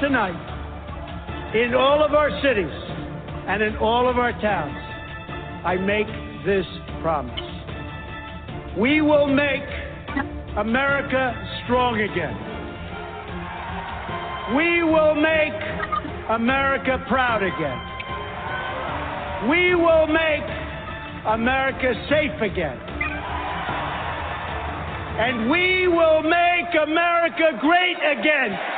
Tonight, in all of our cities and in all of our towns, I make this promise. We will make America strong again. We will make America proud again. We will make America safe again. And we will make America great again.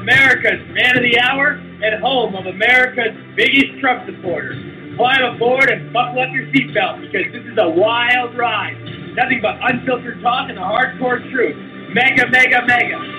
America's Man of the Hour and home of America's biggest Trump supporter. Climb aboard and buckle up your seatbelt because this is a wild ride. Nothing but unfiltered talk and the hardcore truth. Mega, mega, mega.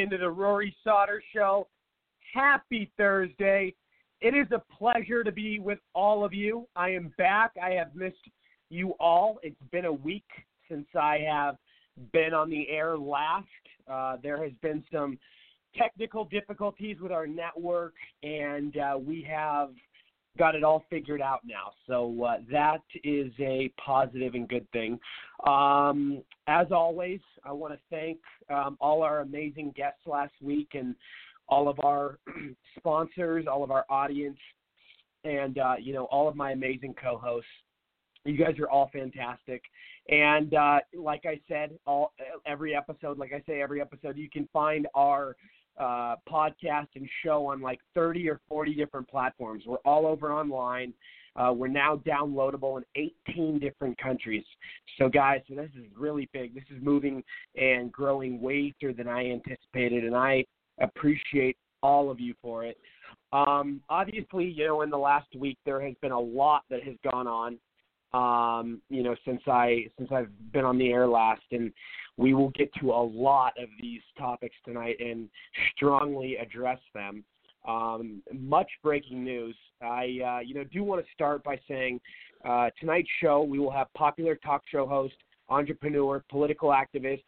Into the Rory Sauter Show. Happy Thursday. It is a pleasure to be with all of you. I am back. I have missed you all. It's been a week since I have been on the air last. Uh, there has been some technical difficulties with our network, and uh, we have got it all figured out now. So uh, that is a positive and good thing. Um, as always, I want to thank um, all our amazing guests last week and all of our sponsors, all of our audience, and uh, you know all of my amazing co-hosts. You guys are all fantastic, and uh, like I said, all every episode, like I say every episode, you can find our uh, podcast and show on like 30 or 40 different platforms. We're all over online. Uh, we're now downloadable in 18 different countries. So, guys, so this is really big. This is moving and growing way faster than I anticipated, and I appreciate all of you for it. Um, obviously, you know, in the last week there has been a lot that has gone on. Um, you know, since I since I've been on the air last, and we will get to a lot of these topics tonight and strongly address them. Um, much breaking news. I, uh, you know, do want to start by saying uh, tonight's show we will have popular talk show host, entrepreneur, political activist,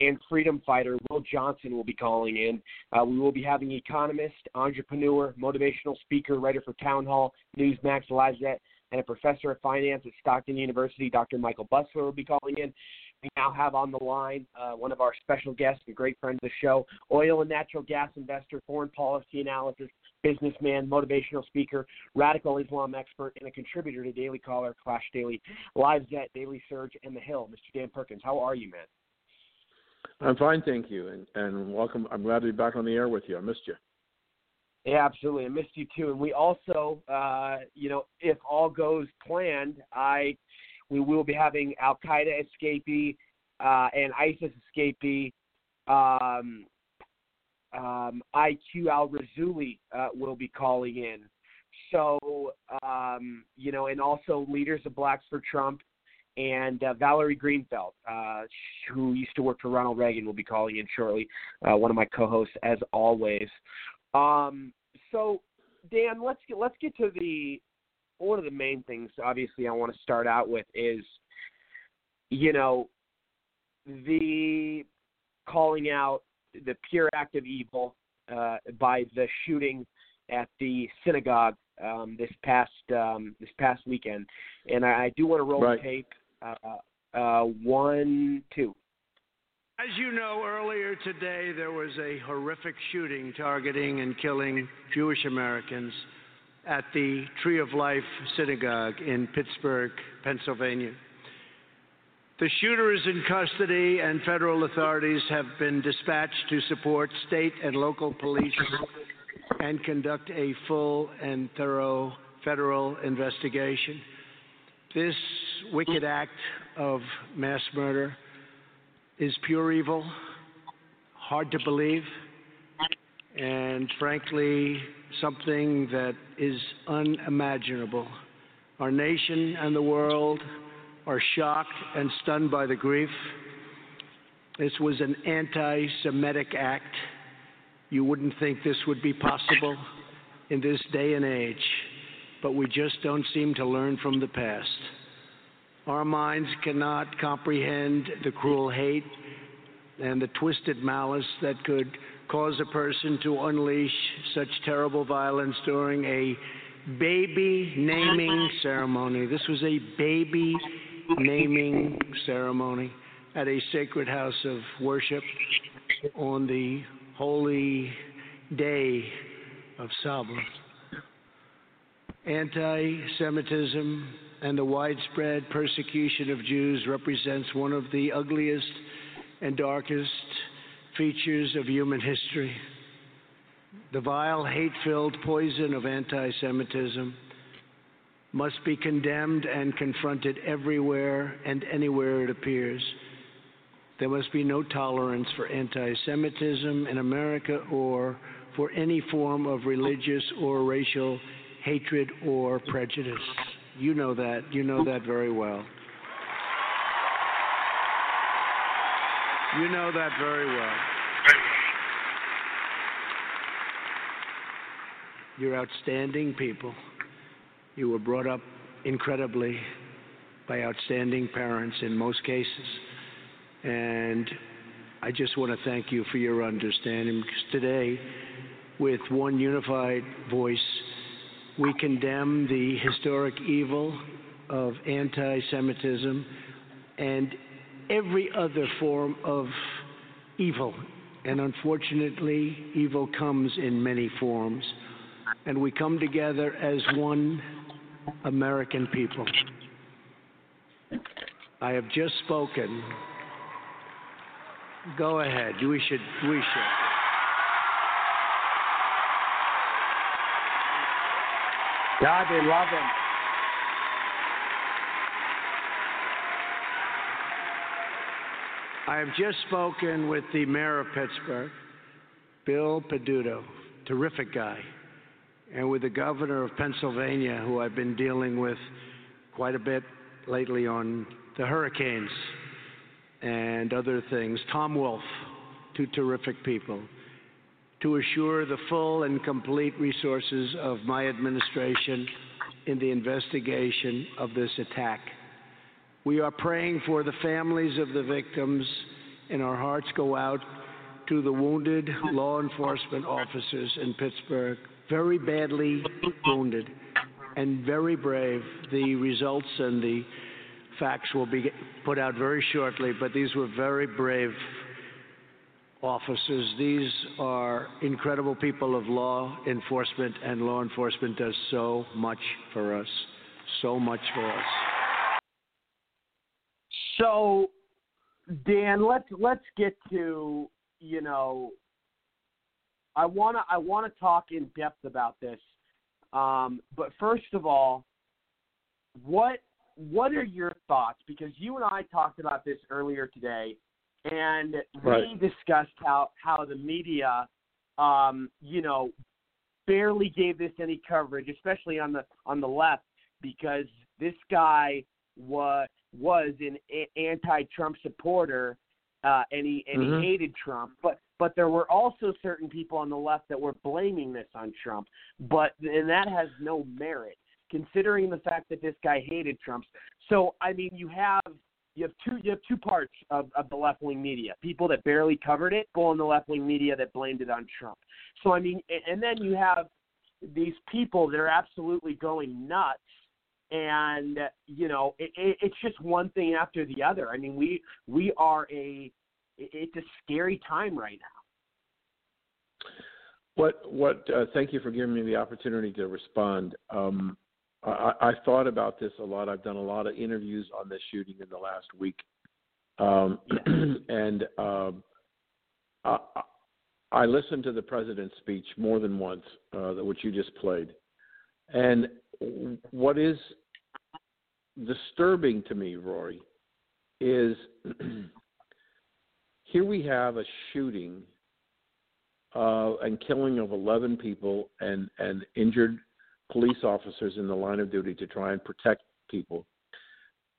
and freedom fighter Will Johnson will be calling in. Uh, we will be having economist, entrepreneur, motivational speaker, writer for Town Hall, Newsmax, Lifezette, and a professor of finance at Stockton University, Dr. Michael Busler, will be calling in. We now have on the line uh, one of our special guests and great friends of the show, oil and natural gas investor, foreign policy analysis, businessman, motivational speaker, radical Islam expert, and a contributor to Daily Caller, Clash Daily, Lifezette, Daily Surge, and The Hill. Mr. Dan Perkins, how are you, man? I'm fine, thank you, and, and welcome. I'm glad to be back on the air with you. I missed you. Yeah, absolutely. I missed you too. And we also, uh, you know, if all goes planned, I we will be having Al Qaeda escapee uh, and ISIS escapee. Um, um, IQ Al Rassooli uh, will be calling in. So, um, you know, and also leaders of Blacks for Trump and uh, Valerie Greenfeld, uh, who used to work for Ronald Reagan, will be calling in shortly. Uh, one of my co-hosts, as always. Um, so, Dan, let's get let's get to the one of the main things. Obviously, I want to start out with is, you know, the calling out the pure act of evil uh, by the shooting at the synagogue um, this past um, this past weekend, and I, I do want to roll right. tape uh, uh, one, two. As you know, earlier today there was a horrific shooting targeting and killing Jewish Americans at the Tree of Life Synagogue in Pittsburgh, Pennsylvania. The shooter is in custody, and federal authorities have been dispatched to support state and local police and conduct a full and thorough federal investigation. This wicked act of mass murder is pure evil, hard to believe, and frankly, something that is unimaginable. Our nation and the world are shocked and stunned by the grief. This was an anti Semitic act. You wouldn't think this would be possible in this day and age, but we just don't seem to learn from the past. Our minds cannot comprehend the cruel hate and the twisted malice that could cause a person to unleash such terrible violence during a baby naming ceremony. This was a baby naming ceremony at a sacred house of worship on the holy day of Sabbath. Anti Semitism and the widespread persecution of Jews represents one of the ugliest and darkest features of human history. The vile, hate filled poison of anti Semitism must be condemned and confronted everywhere and anywhere it appears. There must be no tolerance for anti Semitism in America or for any form of religious or racial hatred or prejudice. You know that. You know that very well. You know that very well. You're outstanding people. You were brought up incredibly by outstanding parents in most cases. And I just want to thank you for your understanding because today, with one unified voice, we condemn the historic evil of anti Semitism and every other form of evil. And unfortunately, evil comes in many forms and we come together as one American people. I have just spoken. Go ahead. We should. We should. God, they love him. I have just spoken with the mayor of Pittsburgh, Bill Peduto, terrific guy and with the governor of Pennsylvania, who I've been dealing with quite a bit lately on the hurricanes and other things. Tom Wolf, two terrific people, to assure the full and complete resources of my administration in the investigation of this attack. We are praying for the families of the victims, and our hearts go out to the wounded law enforcement officers in Pittsburgh very badly wounded and very brave. The results and the facts will be put out very shortly, but these were very brave officers. These are incredible people of law enforcement, and law enforcement does so much for us. So much for us. So, Dan, let's let's get to you know I wanna I wanna talk in depth about this. Um, but first of all, what what are your thoughts? Because you and I talked about this earlier today, and right. we discussed how how the media, um, you know, barely gave this any coverage, especially on the on the left, because this guy was was an anti-Trump supporter, uh, and he and mm-hmm. he hated Trump, but but there were also certain people on the left that were blaming this on Trump. But and that has no merit, considering the fact that this guy hated Trump. So I mean, you have you have two you have two parts of, of the left wing media. People that barely covered it, people in the left wing media that blamed it on Trump. So I mean, and then you have these people that are absolutely going nuts and you know it, it, it's just one thing after the other. I mean, we we are a it's a scary time right now. What what? Uh, thank you for giving me the opportunity to respond. Um, I, I thought about this a lot. I've done a lot of interviews on this shooting in the last week, um, and uh, I, I listened to the president's speech more than once, uh, which you just played. And what is disturbing to me, Rory, is here we have a shooting uh, and killing of 11 people and, and injured police officers in the line of duty to try and protect people.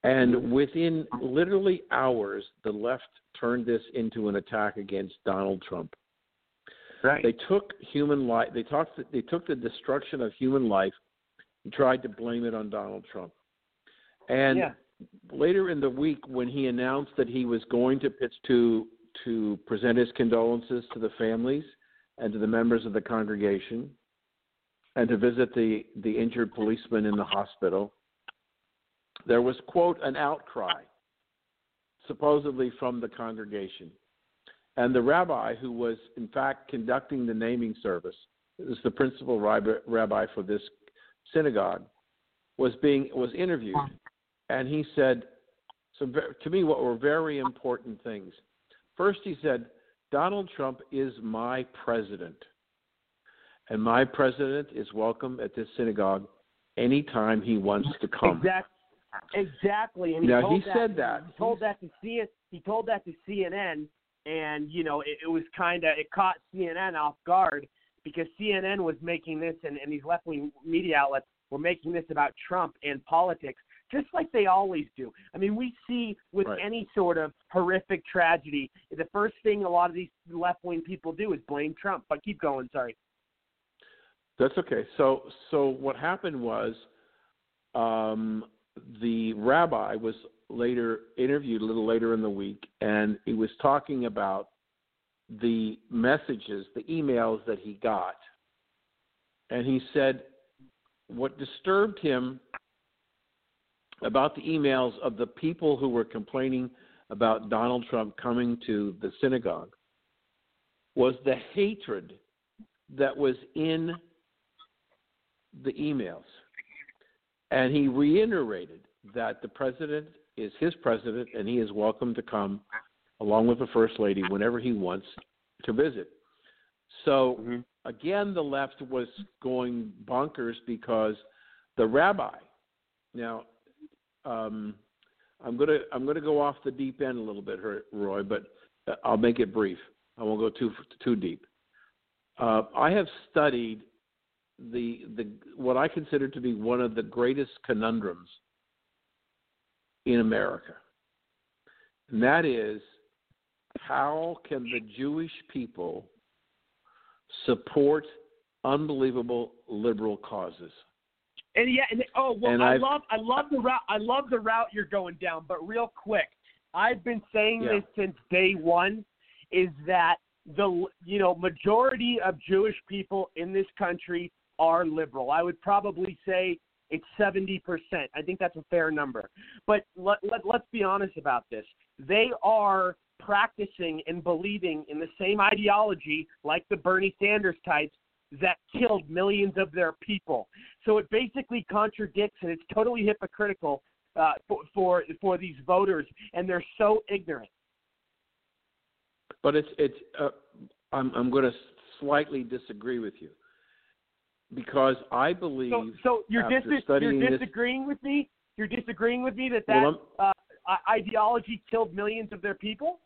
And within literally hours, the left turned this into an attack against Donald Trump. Right. They took human life. They talked. They took the destruction of human life and tried to blame it on Donald Trump. And Yeah. later in the week, when he announced that he was going to pitch to to present his condolences to the families and to the members of the congregation, and to visit the the injured policeman in the hospital, there was quote an outcry, supposedly from the congregation. And the rabbi, who was in fact conducting the naming service, is the principal rabbi, rabbi for this synagogue, was being was interviewed, and he said some to me what were very important things. First, he said, "Donald Trump is my president, and my president is welcome at this synagogue anytime he wants to come." Exactly. Exactly. And he, Now, told he said that. He told that to. He told that to CNN, and you know it, it was kind of it caught CNN off guard because CNN was making this, and, and these left wing media outlets were making this about Trump and politics, just like they always do. I mean, we see with Right. any sort of horrific tragedy, the first thing a lot of these left wing people do is blame Trump. But keep going. Sorry. That's okay. So so what happened was um, the rabbi was later interviewed a little later in the week, and he was talking about the messages, the emails that he got, and he said what disturbed him about the emails of the people who were complaining about Donald Trump coming to the synagogue was the hatred that was in the emails. And he reiterated that the president is his president and he is welcome to come along with the first lady whenever he wants to visit. So again, the left was going bonkers because the rabbi. Now, um, I'm gonna I'm gonna go off the deep end a little bit, Roy, but uh, I'll make it brief. I won't go too too deep. Uh, I have studied the the what I consider to be one of the greatest conundrums in America, and that is how can the Jewish people support unbelievable liberal causes? And yeah, and oh well, And I I've- love I love the route I love the route you're going down. But real quick, I've been saying Yeah. this since day one, is that the you know majority of Jewish people in this country are liberal. I would probably say it's seventy percent. I think that's a fair number. But let, let let's be honest about this. They are practicing and believing in the same ideology like the Bernie Sanders types that killed millions of their people. So it basically contradicts and it's totally hypocritical uh, for, for for these voters, and they're so ignorant. But it's it's uh, I'm I'm going to slightly disagree with you because I believe So, so you're, dis- you're this- disagreeing with me. You're disagreeing with me that that Well, uh, ideology killed millions of their people.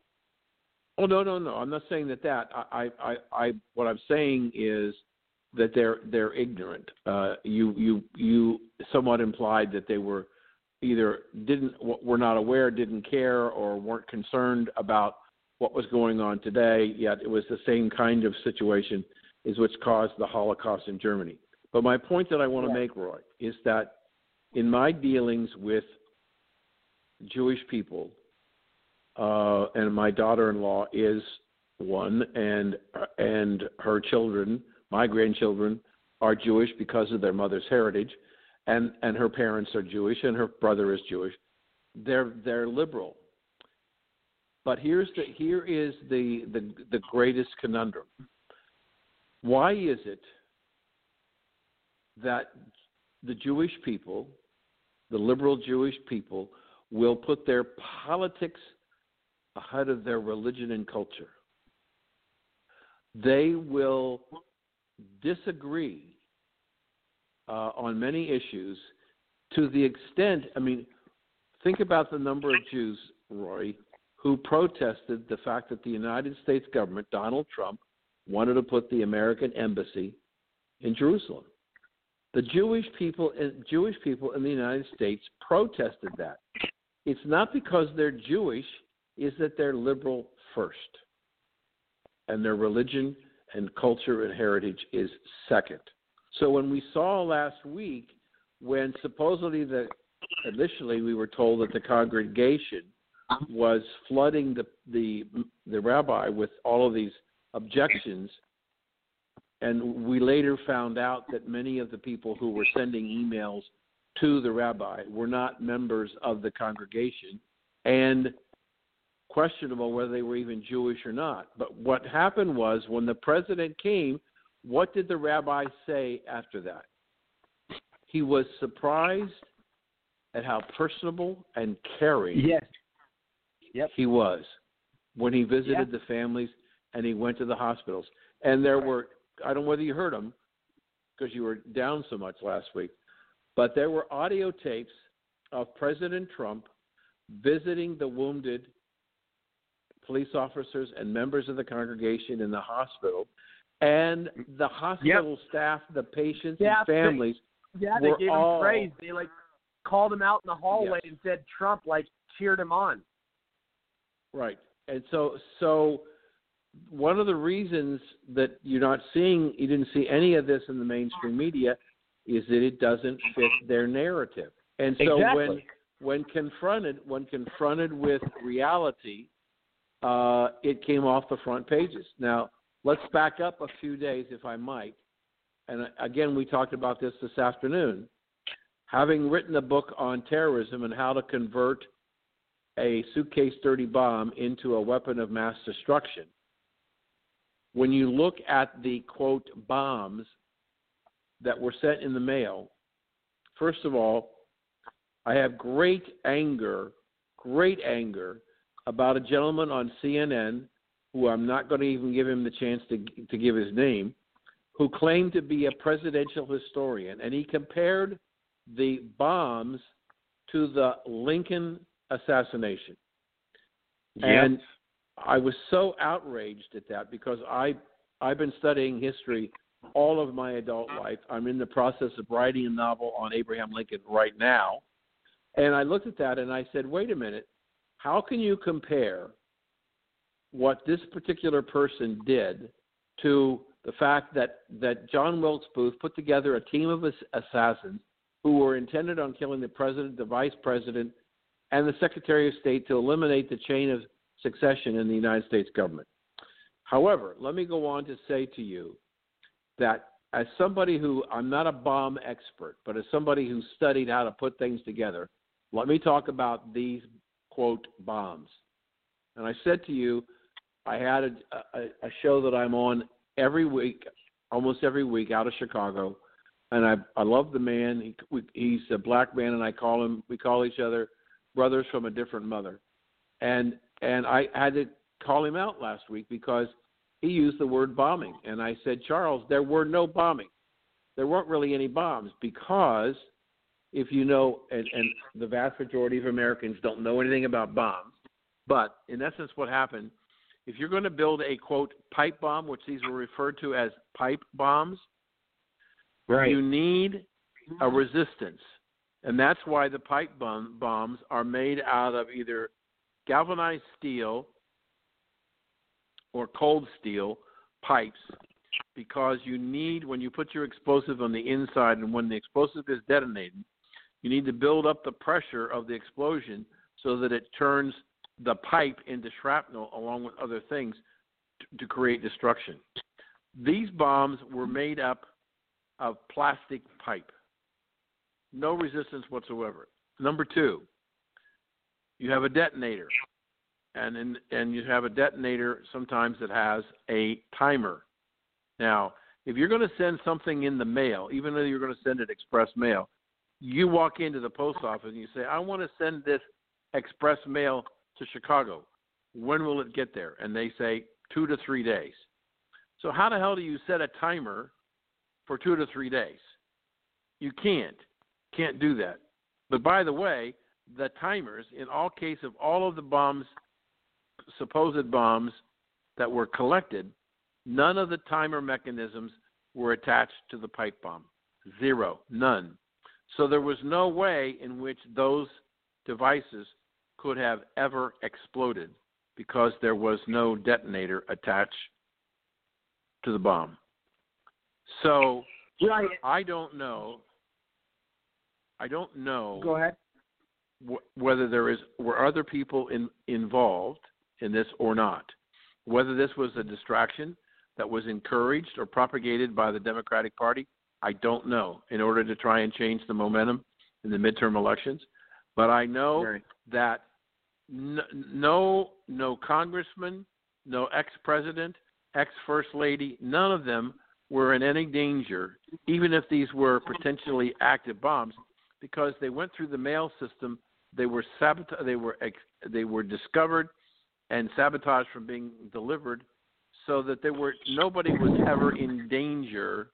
Oh no no no! I'm not saying that that I I I, I what I'm saying is that they're they're ignorant. Uh, you you you somewhat implied that they were either didn't were not aware, didn't care, or weren't concerned about what was going on today. Yet it was the same kind of situation is which caused the Holocaust in Germany. But my point that I want to Yeah. make, Roy, is that in my dealings with Jewish people, uh, and my daughter-in-law is one, and and her children, my grandchildren, are Jewish because of their mother's heritage, and and her parents are Jewish, and her brother is Jewish. They're they're liberal. But here's the here is the the the greatest conundrum. Why is it that the Jewish people, the liberal Jewish people, will put their politics ahead of their religion and culture. They will disagree uh, on many issues to the extent, I mean, think about the number of Jews, Roy, who protested the fact that the United States government, Donald Trump, wanted to put the American embassy in Jerusalem. The Jewish people, Jewish people in the United States protested that. It's not because they're Jewish; is that they're liberal first, and their religion and culture and heritage is second. So when we saw last week, when supposedly the initially we were told that the congregation was flooding the the the rabbi with all of these objections and we later found out that many of the people who were sending emails to the rabbi were not members of the congregation and questionable whether they were even Jewish or not. But what happened was when the president came, what did the rabbi say after that? He was surprised at how personable and caring yes. yep. he was when he visited yep. the families and he went to the hospitals. And there were I don't know whether you heard them because you were down so much last week, but there were audio tapes of President Trump visiting the wounded police officers and members of the congregation in the hospital, and the hospital yep. staff, the patients yeah, and families. They, yeah, they gave all, him praise. They like called him out in the hallway yes. and said Trump like cheered him on. Right, and so so one of the reasons that you're not seeing, you didn't see any of this in the mainstream media, is that it doesn't fit their narrative. And so exactly. when when confronted when confronted with reality, uh, it came off the front pages. Now let's back up a few days, if I might. And again, we talked about this this afternoon. Having written a book on terrorism and how to convert a suitcase dirty bomb into a weapon of mass destruction, when you look at the quote bombs that were sent in the mail, first of all, I have great anger, great anger about a gentleman on CNN who I'm not going to even give him the chance to to give his name, who claimed to be a presidential historian, and he compared the bombs to the Lincoln assassination. Yep. And I was so outraged at that because I I've been studying history all of my adult uh-huh. life. I'm in the process of writing a novel on Abraham Lincoln right now. And I looked at that and I said, "Wait a minute. How can you compare what this particular person did to the fact that that John Wilkes Booth put together a team of assassins who were intended on killing the president, the vice president, and the secretary of state to eliminate the chain of succession in the United States government. However, let me go on to say to you that as somebody who I'm not a bomb expert, but as somebody who studied how to put things together, let me talk about these quote bombs. And I said to you, I had a, a, a show that I'm on every week, almost every week, out of Chicago, and I I love the man. He, we, he's a black man, and I call him. We call each other brothers from a different mother. And and I had to call him out last week because he used the word bombing. And I said, Charles, there were no bombing. There weren't really any bombs because if you know, and, and the vast majority of Americans don't know anything about bombs, but in essence, what happened, if you're going to build a quote pipe bomb, which these were referred to as pipe bombs, right. you need a resistance. And that's why the pipe bomb, bombs are made out of either galvanized steel or cold steel pipes because you need when you put your explosive on the inside and when the explosive is detonated you need to build up the pressure of the explosion so that it turns the pipe into shrapnel along with other things to, to create destruction. These bombs were made up of plastic pipe. No resistance whatsoever. Number 2 you have a detonator and in, and you have a detonator sometimes that has a timer. Now, if you're going to send something in the mail, even though you're going to send it express mail, you walk into the post office and you say, "I want to send this express mail to Chicago. When will it get there?" And they say 2 to 3 days. So how the hell do you set a timer for 2 to 3 days? You can't. Can't do that. But by the way, the timers in all case of all of the bombs supposed bombs that were collected, None of the timer mechanisms were attached to the pipe bomb. Zero. None. So there was no way in which those devices could have ever exploded because there was no detonator attached to the bomb. So Right. I don't know. I don't know Go ahead. Wh- whether there is were other people in, involved in this or not. Whether this was a distraction that was encouraged or propagated by the Democratic Party, I don't know. In order to try and change the momentum in the midterm elections, but I know Right. that no no congressman, no ex-president, ex-first lady, none of them were in any danger, even if these were potentially active bombs, because they went through the mail system. They were They were ex- they were discovered and sabotaged from being delivered, so that there were nobody was ever in danger,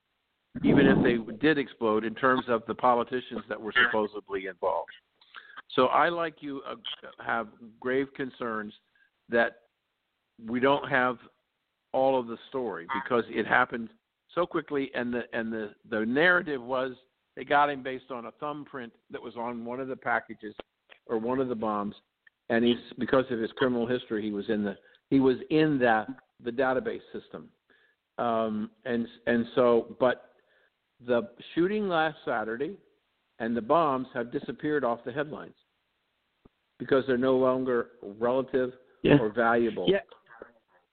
even if they did explode. In terms of the politicians that were supposedly involved. So I, like you, uh, have grave concerns that we don't have all of the story because it happened so quickly, and the and the the narrative was they got him based on a thumbprint that was on one of the packages or one of the bombs, and he's because of his criminal history, he was in the he was in that the database system, um, and and so but the shooting last Saturday and the bombs have disappeared off the headlines because they're no longer relative Yeah. or valuable Yeah.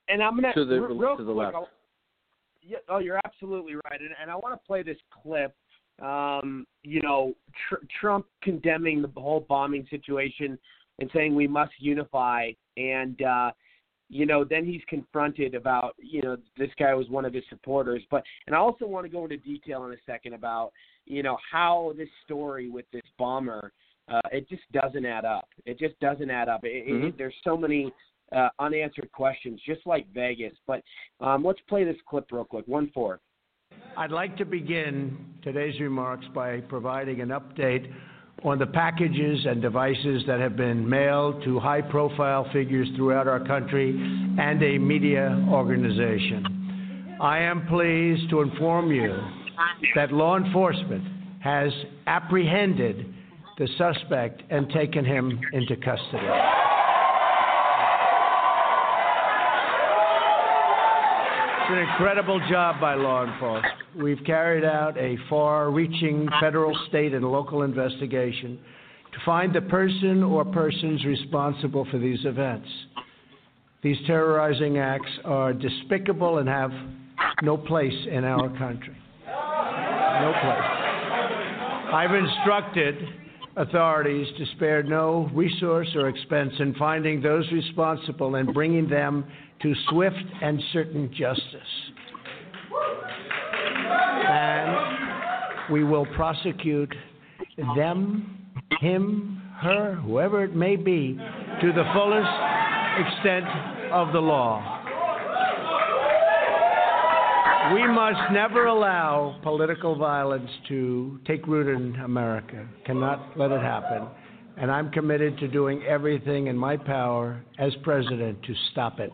And I'm gonna to the real to the quick, left. I'll- Yeah, oh, you're absolutely right, and, and I want to play this clip. Um, you know, tr- Trump condemning the whole bombing situation and saying we must unify, and uh, you know, then he's confronted about you know this guy was one of his supporters, but and I also want to go into detail in a second about you know how this story with this bomber. Uh, it just doesn't add up. It just doesn't add up. It, it, Mhm. there's so many uh, unanswered questions, just like Vegas. But um, let's play this clip real quick. One four. I'd like to begin today's remarks by providing an update on the packages and devices that have been mailed to high profile figures throughout our country and a media organization. I am pleased to inform you that law enforcement has apprehended the suspect and taken him into custody. It's an incredible job by law enforcement. We've carried out a far reaching federal, state, and local investigation to find the person or persons responsible for these events. These terrorizing acts are despicable and have no place in our country. No place. I've instructed authorities to spare no resource or expense in finding those responsible and bringing them to swift and certain justice. And we will prosecute them, him, her, whoever it may be, to the fullest extent of the law. We must never allow political violence to take root in America. Cannot let it happen. And I'm committed to doing everything in my power as president to stop it.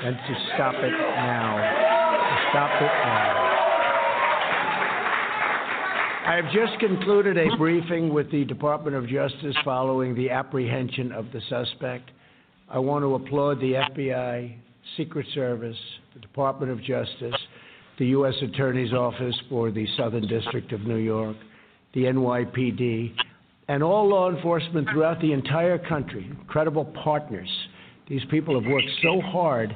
And to stop it now. To stop it now. I have just concluded a briefing with the Department of Justice following the apprehension of the suspect. I want to applaud the FBI, Secret Service, the Department of Justice, the U.S. Attorney's Office for the Southern District of New York, the NYPD, and all law enforcement throughout the entire country. Incredible partners. These people have worked so hard,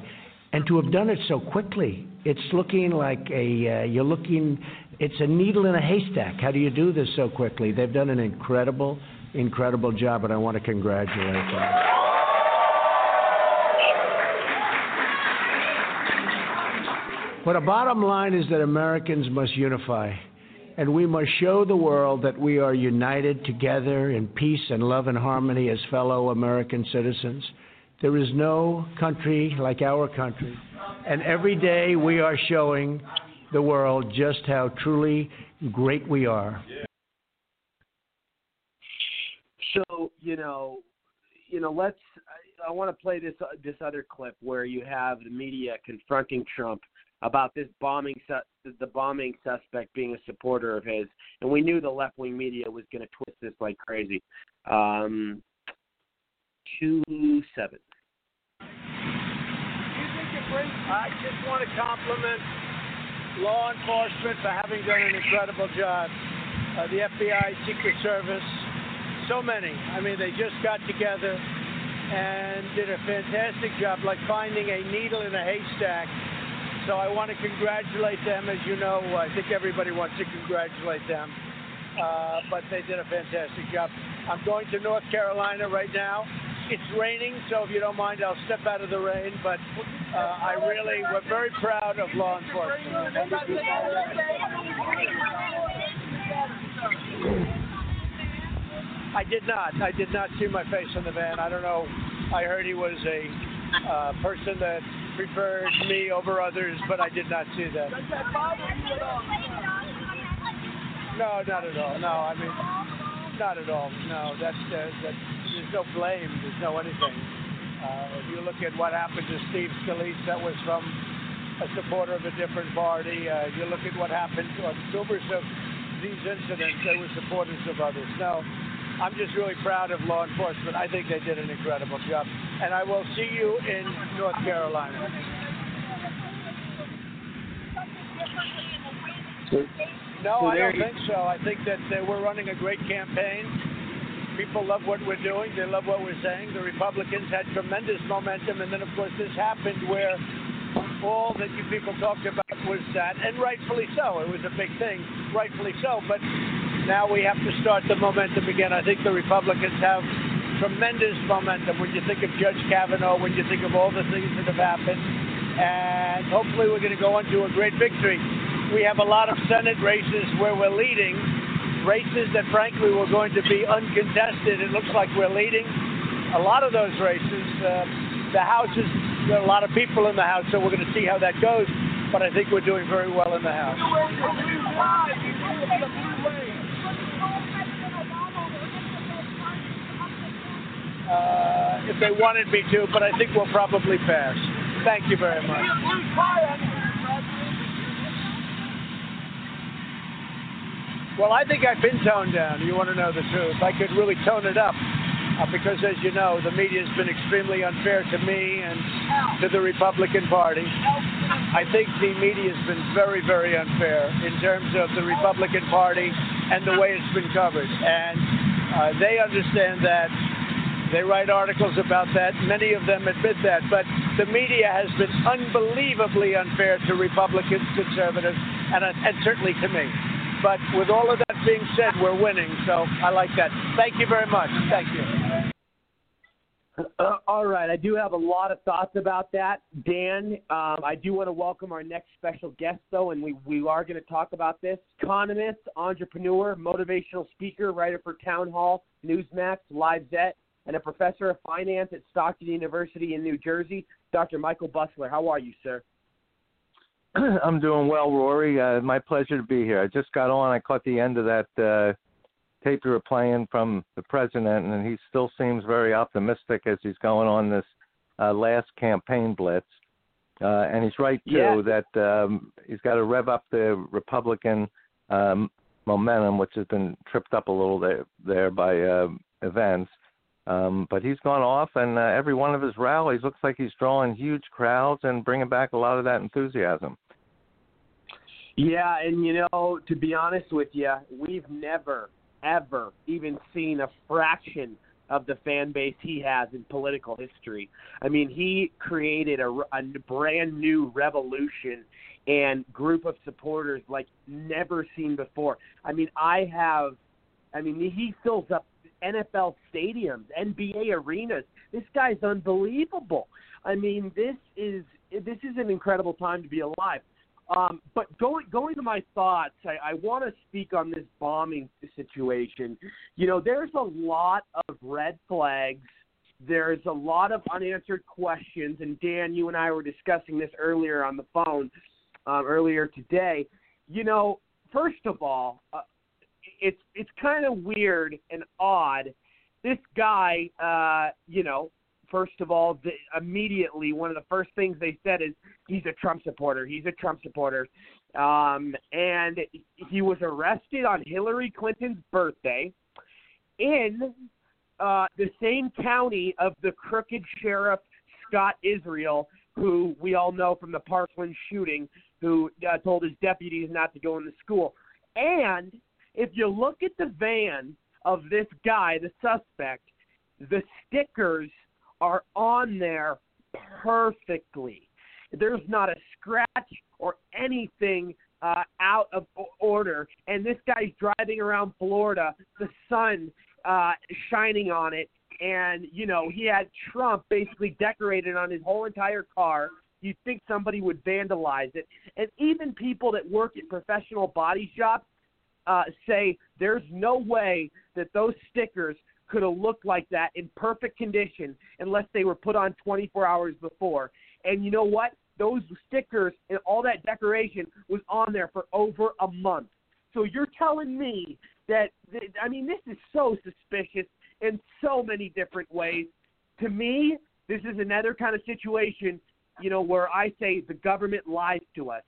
and to have done it so quickly. It's looking like a, uh, you're looking, it's a needle in a haystack. How do you do this so quickly? They've done an incredible, incredible job, and I want to congratulate them. But a bottom line is that Americans must unify, and we must show the world that we are united together in peace and love and harmony as fellow American citizens. There is no country like our country, and every day we are showing the world just how truly great we are. So you know, you know, let's. I, I want to play this uh, this other clip where you have the media confronting Trump about this bombing su- the bombing suspect being a supporter of his, and we knew the left wing media was going to twist this like crazy. Um, two seven. I just want to compliment law enforcement for having done an incredible job. Uh, the FBI, Secret Service, so many. I mean, they just got together and did a fantastic job, like finding a needle in a haystack. So I want to congratulate them. As you know, I think everybody wants to congratulate them. Uh, but they did a fantastic job. I'm going to North Carolina right now. It's raining, so if you don't mind, I'll step out of the rain. But uh, I really, we're very proud of law enforcement. I did not. I did not see my face in the van. I don't know. I heard he was a uh, person that preferred me over others, but I did not see that. Does that bother you at all? No, not at all. No, I mean, not at all. No, that's uh, that. There's no blame. There's no anything. Uh, if you look at what happened to Steve Scalise, that was from a supporter of a different party. Uh, you look at what happened to numerous of these incidents, they were supporters of others. No, I'm just really proud of law enforcement. I think they did an incredible job. And I will see you in North Carolina. No, So I don't you- think so. I think that we're running a great campaign. People love what we're doing. They love what we're saying. The Republicans had tremendous momentum, and then, of course, this happened where all that you people talked about was that, and rightfully so. It was a big thing, rightfully so. But now we have to start the momentum again. I think the Republicans have tremendous momentum when you think of Judge Kavanaugh, when you think of all the things that have happened, and hopefully we're going to go into a great victory. We have a lot of Senate races where we're leading, races that frankly were going to be uncontested. It looks like we're leading a lot of those races. Uh, the House is there are a lot of people in the House, so we're going to see how that goes. But I think we're doing very well in the House. Uh, if they wanted me to, but I think we'll probably pass. Thank you very much. Well, I think I've been toned down. You want to know the truth? I could really tone it up uh, because, as you know, the media has been extremely unfair to me and to the Republican Party. I think the media has been very, very unfair in terms of the Republican Party and the way it's been covered. And uh, they understand that. They write articles about that. Many of them admit that. But the media has been unbelievably unfair to Republicans, conservatives, and, uh, and certainly to me. But with all of that being said, we're winning. So I like that. Thank you very much. Thank you. Uh, all right, I do have a lot of thoughts about that, Dan. Um, I do want to welcome our next special guest, though, and we, we are going to talk about this. Economist, entrepreneur, motivational speaker, writer for Townhall, Newsmax, Lifezette, and a professor of finance at Stockton University in New Jersey, Dr. Michael Busler. How are you, sir? I'm doing well, Rory. Uh, my pleasure to be here. I just got on. I caught the end of that uh, tape you were playing from the president, and he still seems very optimistic as he's going on this uh, last campaign blitz. Uh, and he's right too Yeah. that um, he's got to rev up the Republican um, momentum, which has been tripped up a little there, there by uh, events. Um, but he's gone off, and uh, every one of his rallies looks like he's drawing huge crowds and bringing back a lot of that enthusiasm. Yeah, and you know, to be honest with you, we've never, ever even seen a fraction of the fan base he has in political history. I mean, he created a, a brand new revolution and group of supporters like never seen before. I mean, I have, I mean, he fills up NFL stadiums, NBA arenas. This guy's unbelievable. I mean, this is this is an incredible time to be alive. Um, but going going to my thoughts, I, I want to speak on this bombing situation. You know, there's a lot of red flags. There's a lot of unanswered questions, and Dan, you and I were discussing this earlier on the phone um, earlier today. You know, first of all, uh, it's it's kind of weird and odd this guy, uh, you know, first of all, the, immediately one of the first things they said is he's a Trump supporter. He's a Trump supporter. Um, and he was arrested on Hillary Clinton's birthday in uh, the same county of the crooked sheriff Scott Israel, who we all know from the Parkland shooting, who uh, told his deputies not to go into school. And if you look at the van of this guy, the suspect, the stickers are on there perfectly. There's not a scratch or anything uh, out of order. And this guy's driving around Florida, the sun uh, shining on it, and you know he had Trump basically decorated on his whole entire car. You'd think somebody would vandalize it, and even people that work at professional body shops uh, say there's no way that those stickers could have looked like that in perfect condition unless they were put on 24 hours before. And you know what? Those stickers and all that decoration was on there for over a month. So you're telling me that I mean this is so suspicious in so many different ways. To me, this is another kind of situation, you know, where I say the government lies to us.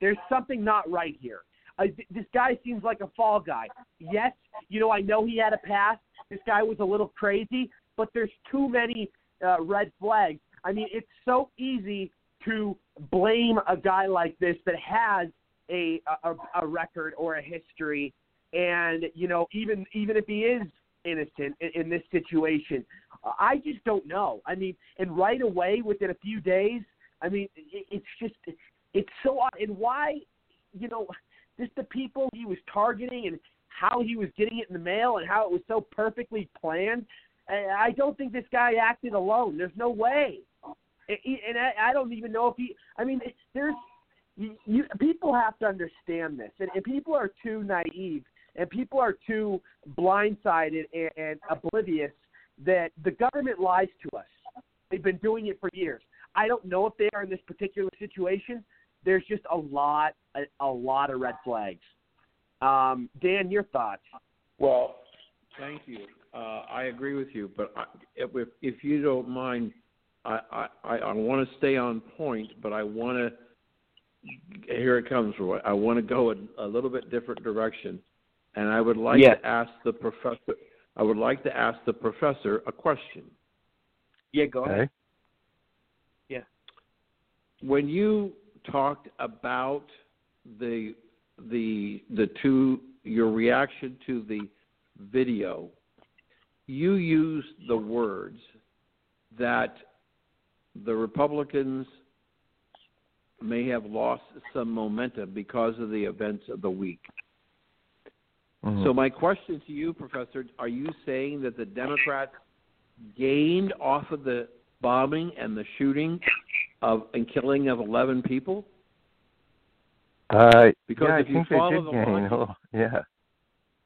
There's something not right here. Th- this guy seems like a fall guy. Yes, you know, I know he had a past. This guy was a little crazy, but there's too many uh, red flags. I mean, it's so easy to blame a guy like this that has a a, a record or a history, and you know, even even if he is innocent in, in this situation, I just don't know. I mean, and right away within a few days, I mean, it, it's just it's so odd. And why, you know, just the people he was targeting and how he was getting it in the mail and how it was so perfectly planned. I don't think this guy acted alone. There's no way. And I don't even know if he. I mean, there's you, people have to understand this, and, and people are too naive, and people are too blindsided and, and oblivious that the government lies to us. They've been doing it for years. I don't know if they are in this particular situation. There's just a lot, a, a lot of red flags. Um, Dan, your thoughts? Well, thank you. Uh, I agree with you, but I, if, if you don't mind, I, I, I want to stay on point, but I want to. Here it comes, Roy. I want to go a, a little bit different direction, and I would like yes. to ask the professor. I would like to ask the professor a question. Yeah, go ahead. Okay. Yeah. When you talked about the the the two your reaction to the video, you used the words that the Republicans may have lost some momentum because of the events of the week. Mm-hmm. So my question to you, Professor, are you saying that the Democrats gained off of the bombing and the shooting of and killing of 11 people? Uh, Because yeah, if I you follow the gain. logic- Oh, yeah,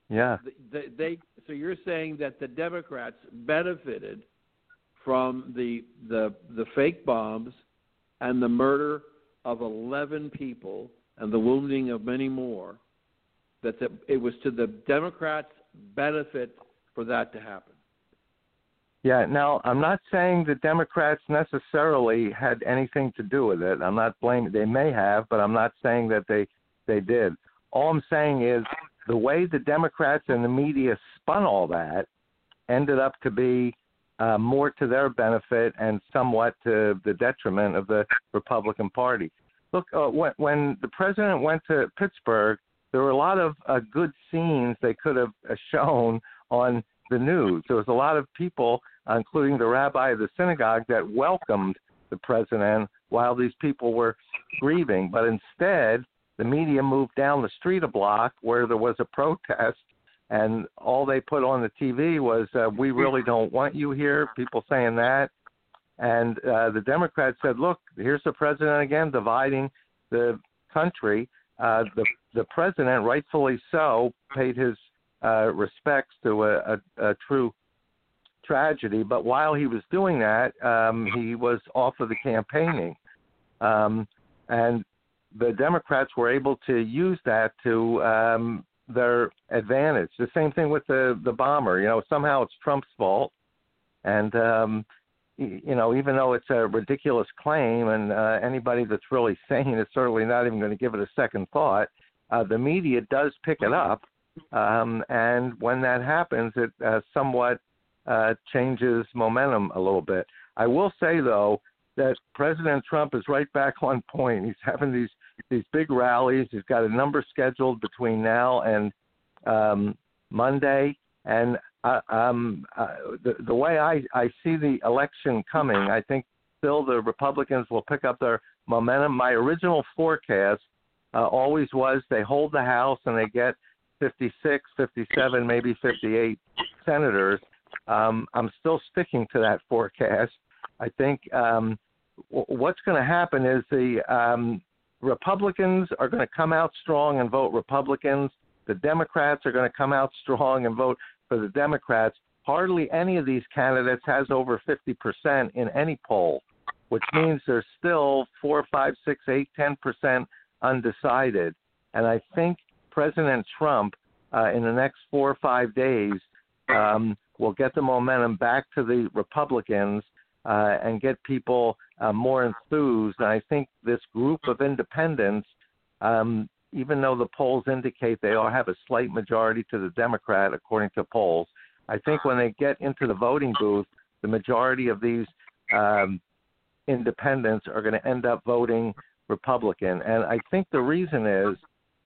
yeah. they, they so you're saying that the Democrats benefited from the the the fake bombs and the murder of 11 people and the wounding of many more that the, it was to the Democrats benefit for that to happen. Yeah, now I'm not saying the Democrats necessarily had anything to do with it. I'm not blaming they may have, but I'm not saying that they they did. All I'm saying is the way the Democrats and the media spun all that ended up to be uh, more to their benefit and somewhat to the detriment of the Republican Party. Look, uh, when, when the president went to Pittsburgh, there were a lot of uh, good scenes they could have uh, shown on the news. There was a lot of people, uh, including the rabbi of the synagogue, that welcomed the president while these people were grieving. But instead, the media moved down the street a block where there was a protest, and all they put on the TV was, uh, "We really don't want you here." People saying that, and uh, the Democrats said, "Look, here's the president again, dividing the country." Uh, the the president, rightfully so, paid his uh, respects to a, a, a true tragedy. But while he was doing that, um, he was off of the campaigning, um, and the Democrats were able to use that to um, their advantage. The same thing with the the bomber. You know, somehow it's Trump's fault, and um, you know, even though it's a ridiculous claim, and uh, anybody that's really sane is certainly not even going to give it a second thought, uh, the media does pick it up, um, and when that happens, it uh, somewhat uh, changes momentum a little bit. I will say though that President Trump is right back on point. He's having these these big rallies. He's got a number scheduled between now and um, Monday, and uh, um, uh, the, the way I, I see the election coming, I think still the Republicans will pick up their momentum. My original forecast uh, always was they hold the House and they get 56, 57, maybe 58 senators. Um, I'm still sticking to that forecast. I think um, w- what's going to happen is the um, Republicans are going to come out strong and vote Republicans. The Democrats are going to come out strong and vote for the Democrats. Hardly any of these candidates has over 50% in any poll, which means there's still four, five, six, eight, ten percent undecided. And I think President Trump, uh, in the next four or five days, um, will get the momentum back to the Republicans uh, and get people uh, more enthused. And I think this group of independents, um, even though the polls indicate they all have a slight majority to the Democrat, according to polls, I think when they get into the voting booth, the majority of these um, independents are going to end up voting Republican. And I think the reason is,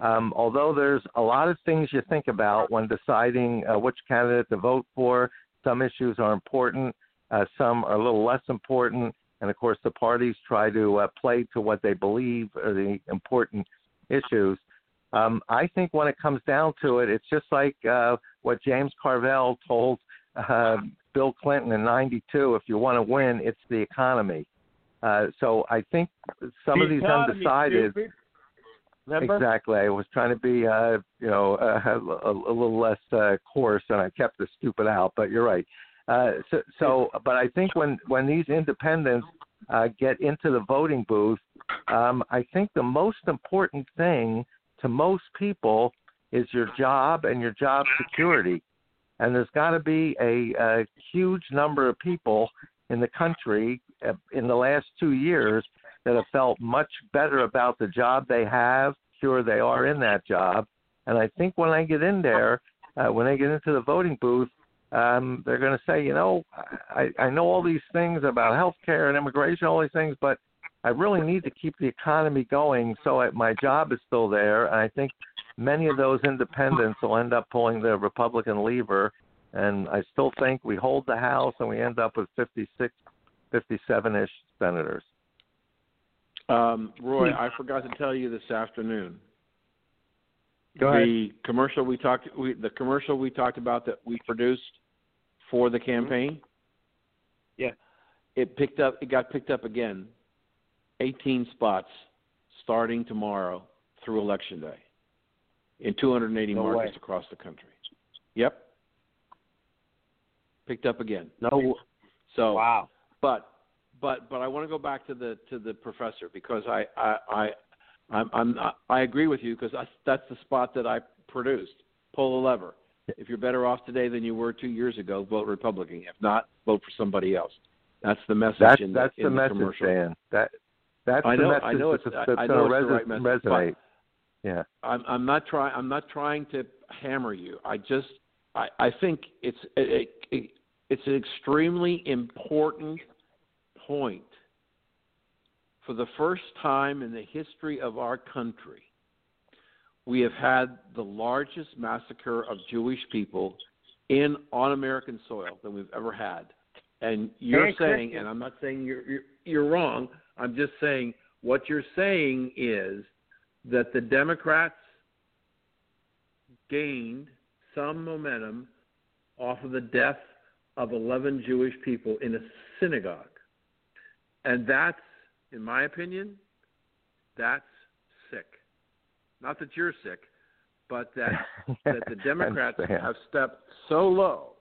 um, although there's a lot of things you think about when deciding uh, which candidate to vote for, some issues are important, uh, some are a little less important. And of course, the parties try to uh, play to what they believe are the important issues. Um, I think when it comes down to it, it's just like uh, what James Carville told uh, Bill Clinton in '92: "If you want to win, it's the economy." Uh, so I think some the of these undecided. stupid. Remember? Exactly. I was trying to be, uh, you know, uh, a, a little less uh, coarse, and I kept the stupid out. But you're right. Uh, so, so, but I think when when these independents uh, get into the voting booth, um, I think the most important thing to most people is your job and your job security. And there's got to be a, a huge number of people in the country uh, in the last two years that have felt much better about the job they have, sure they are in that job. And I think when I get in there, uh, when they get into the voting booth, um, they're going to say, you know, I, I know all these things about health care and immigration, all these things, but I really need to keep the economy going so I, my job is still there. And I think many of those independents will end up pulling the Republican lever. And I still think we hold the House and we end up with 56, 57 ish senators. Um, Roy, I forgot to tell you this afternoon. Go ahead. The commercial we talked, we, the commercial we talked about that we produced for the campaign. Yeah. It picked up. It got picked up again. 18 spots starting tomorrow through election day in 280 No markets way. across the country. Yep. Picked up again. No. So Wow. but but but I want to go back to the to the professor because I I I I'm, I'm not, I agree with you because that's that's the spot that I produced. Pull the lever. If you're better off today than you were two years ago, vote Republican. If not, vote for somebody else. That's the message That's in that's the, the message, commercial. Dan. That that's I know- the I know it's- that's I going know to the right message, resonate. yeah. I'm I'm not trying I'm not trying to hammer you. I just I I think it's it, it, it's an extremely important point. For the first time in the history of our country, we have had the largest massacre of Jewish people in on American soil than we've ever had. And you're saying, and I'm not saying you're, you're you're wrong. I'm just saying what you're saying is that the Democrats gained some momentum off of the death of 11 Jewish people in a synagogue. And that's, in my opinion, that's sick. Not that you're sick, but that that the Democrats have stepped so low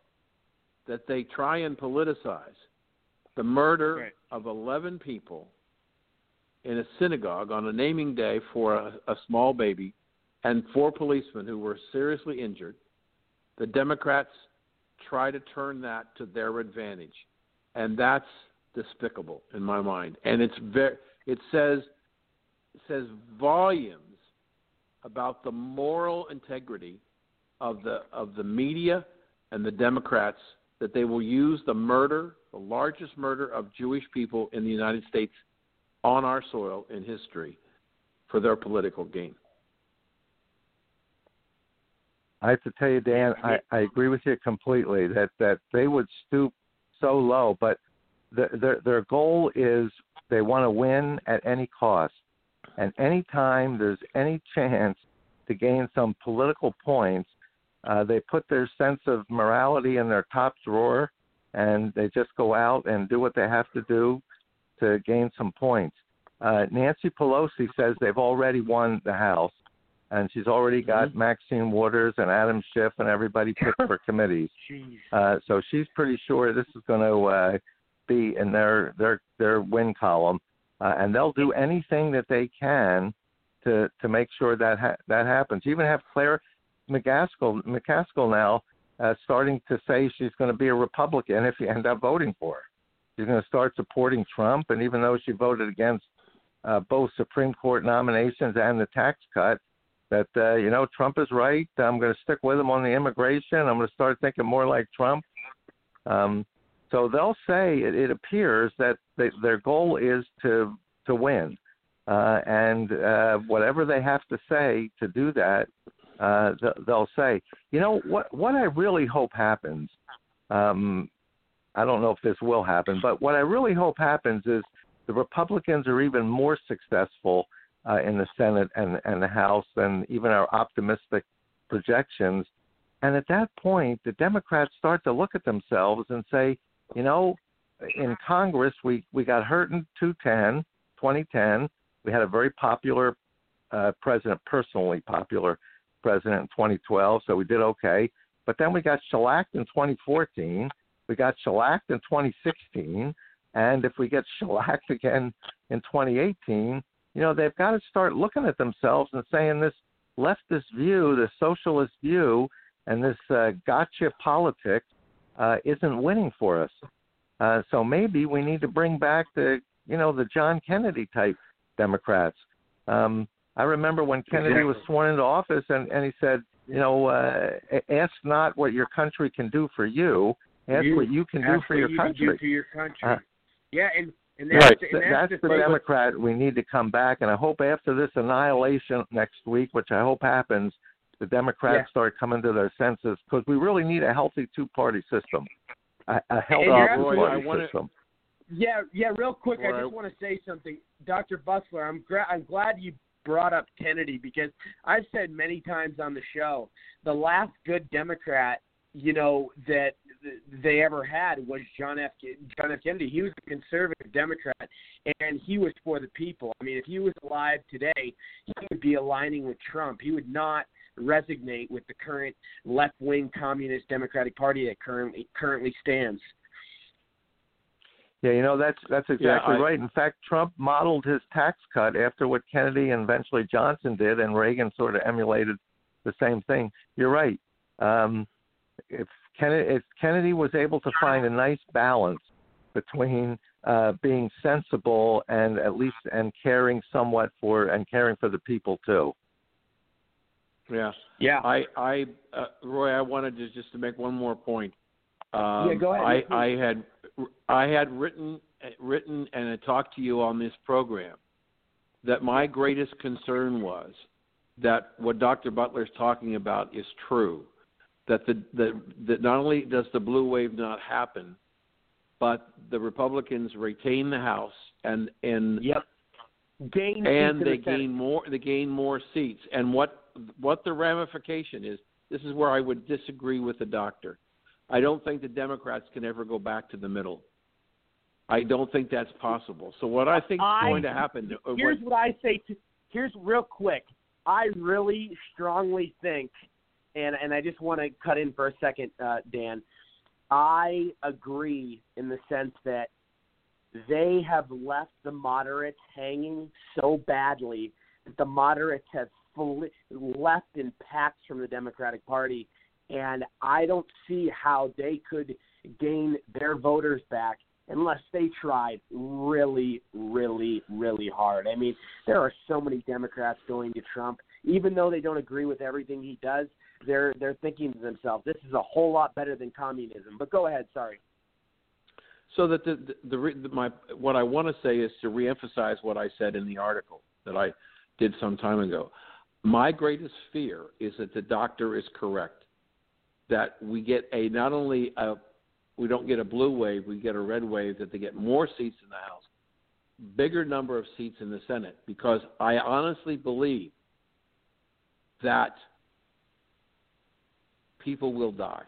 that they try and politicize the murder Right. of 11 people in a synagogue on a naming day for a, a small baby and four policemen who were seriously injured, the Democrats try to turn that to their advantage, and that's despicable in my mind. And it's very it says it says volumes about the moral integrity of the of the media and the Democrats that they will use the murder, the largest murder of Jewish people in the United States on our soil in history for their political gain. I have to tell you, Dan, I, I agree with you completely that that they would stoop so low, but the, their their goal is they want to win at any cost, and anytime there's any chance to gain some political points, uh, they put their sense of morality in their top drawer, and they just go out and do what they have to do to gain some points. Uh, Nancy Pelosi says they've already won the House and she's already got mm-hmm. Maxine Waters and Adam Schiff and everybody picked for committees. Uh, so she's pretty sure this is going to uh, be in their their their win column, uh, and they'll do anything that they can to to make sure that ha- that happens. even have Claire McCaskill McCaskill now uh, starting to say she's going to be a Republican if you end up voting for her. She's going to start supporting Trump, and even though she voted against uh, both Supreme Court nominations and the tax cut, that uh, you know Trump is right. I'm going to stick with him on the immigration. I'm going to start thinking more like Trump. Um, so they'll say it, it appears that they, their goal is to to win, uh, and uh, whatever they have to say to do that, uh, they'll say. You know what? What I really hope happens. Um, I don't know if this will happen, but what I really hope happens is the Republicans are even more successful uh, in the Senate and, and the House than even our optimistic projections. And at that point, the Democrats start to look at themselves and say, you know, in Congress, we, we got hurt in 2010, 2010. We had a very popular uh, president, personally popular president in 2012, so we did okay. But then we got shellacked in 2014. We got shellacked in 2016. And if we get shellacked again in 2018, you know, they've got to start looking at themselves and saying this leftist view, the socialist view, and this uh, gotcha politics uh, isn't winning for us. Uh, so maybe we need to bring back the, you know, the John Kennedy type Democrats. Um, I remember when Kennedy was sworn into office, and, and he said, you know, uh, ask not what your country can do for you, ask you, what you can do for your you country. Do your country. Uh, yeah, and and that's, right. And that's, that's the Democrat we need to come back. And I hope after this annihilation next week, which I hope happens, the Democrats yeah. start coming to their senses because we really need a healthy two-party system, a, a healthy two-party system. Yeah, yeah. Real quick, Boy, I just want to say something, Dr. Busler. I'm gra- I'm glad you brought up Kennedy because I've said many times on the show the last good Democrat, you know, that they ever had was John F. John F. Kennedy. He was a conservative Democrat, and he was for the people. I mean, if he was alive today, he would be aligning with Trump. He would not resonate with the current left-wing communist Democratic Party that currently currently stands. Yeah, you know that's that's exactly yeah, I, right. In fact, Trump modeled his tax cut after what Kennedy and eventually Johnson did, and Reagan sort of emulated the same thing. You're right. Um, if Kennedy, if Kennedy was able to find a nice balance between uh, being sensible and at least and caring somewhat for and caring for the people too. Yeah, yeah. I, I, uh, Roy, I wanted to just to make one more point. Um, yeah, go ahead. I, I had, I had written, written and talked to you on this program that my greatest concern was that what Dr. Busler is talking about is true that the, the that not only does the blue wave not happen, but the Republicans retain the House and and yep. gain and they the gain more they gain more seats. And what what the ramification is, this is where I would disagree with the doctor. I don't think the Democrats can ever go back to the middle. I don't think that's possible. So what I think is going to happen. uh, Here's what, what I say. To, here's real quick. I really strongly think and and I just want to cut in for a second, uh, Dan. I agree in the sense that they have left the moderates hanging so badly that the moderates have left in packs from the Democratic Party, and I don't see how they could gain their voters back unless they tried really, really, really hard. I mean, there are so many Democrats going to Trump, even though they don't agree with everything he does. They're they're thinking to themselves, "This is a whole lot better than communism." But go ahead, sorry. So that the the, the, my what I want to say is to reemphasize what I said in the article that I did some time ago. My greatest fear is that the doctor is correct. That we get a not only a we don't get a blue wave, we get a red wave, that they get more seats in the House, bigger number of seats in the Senate, because I honestly believe that people will die.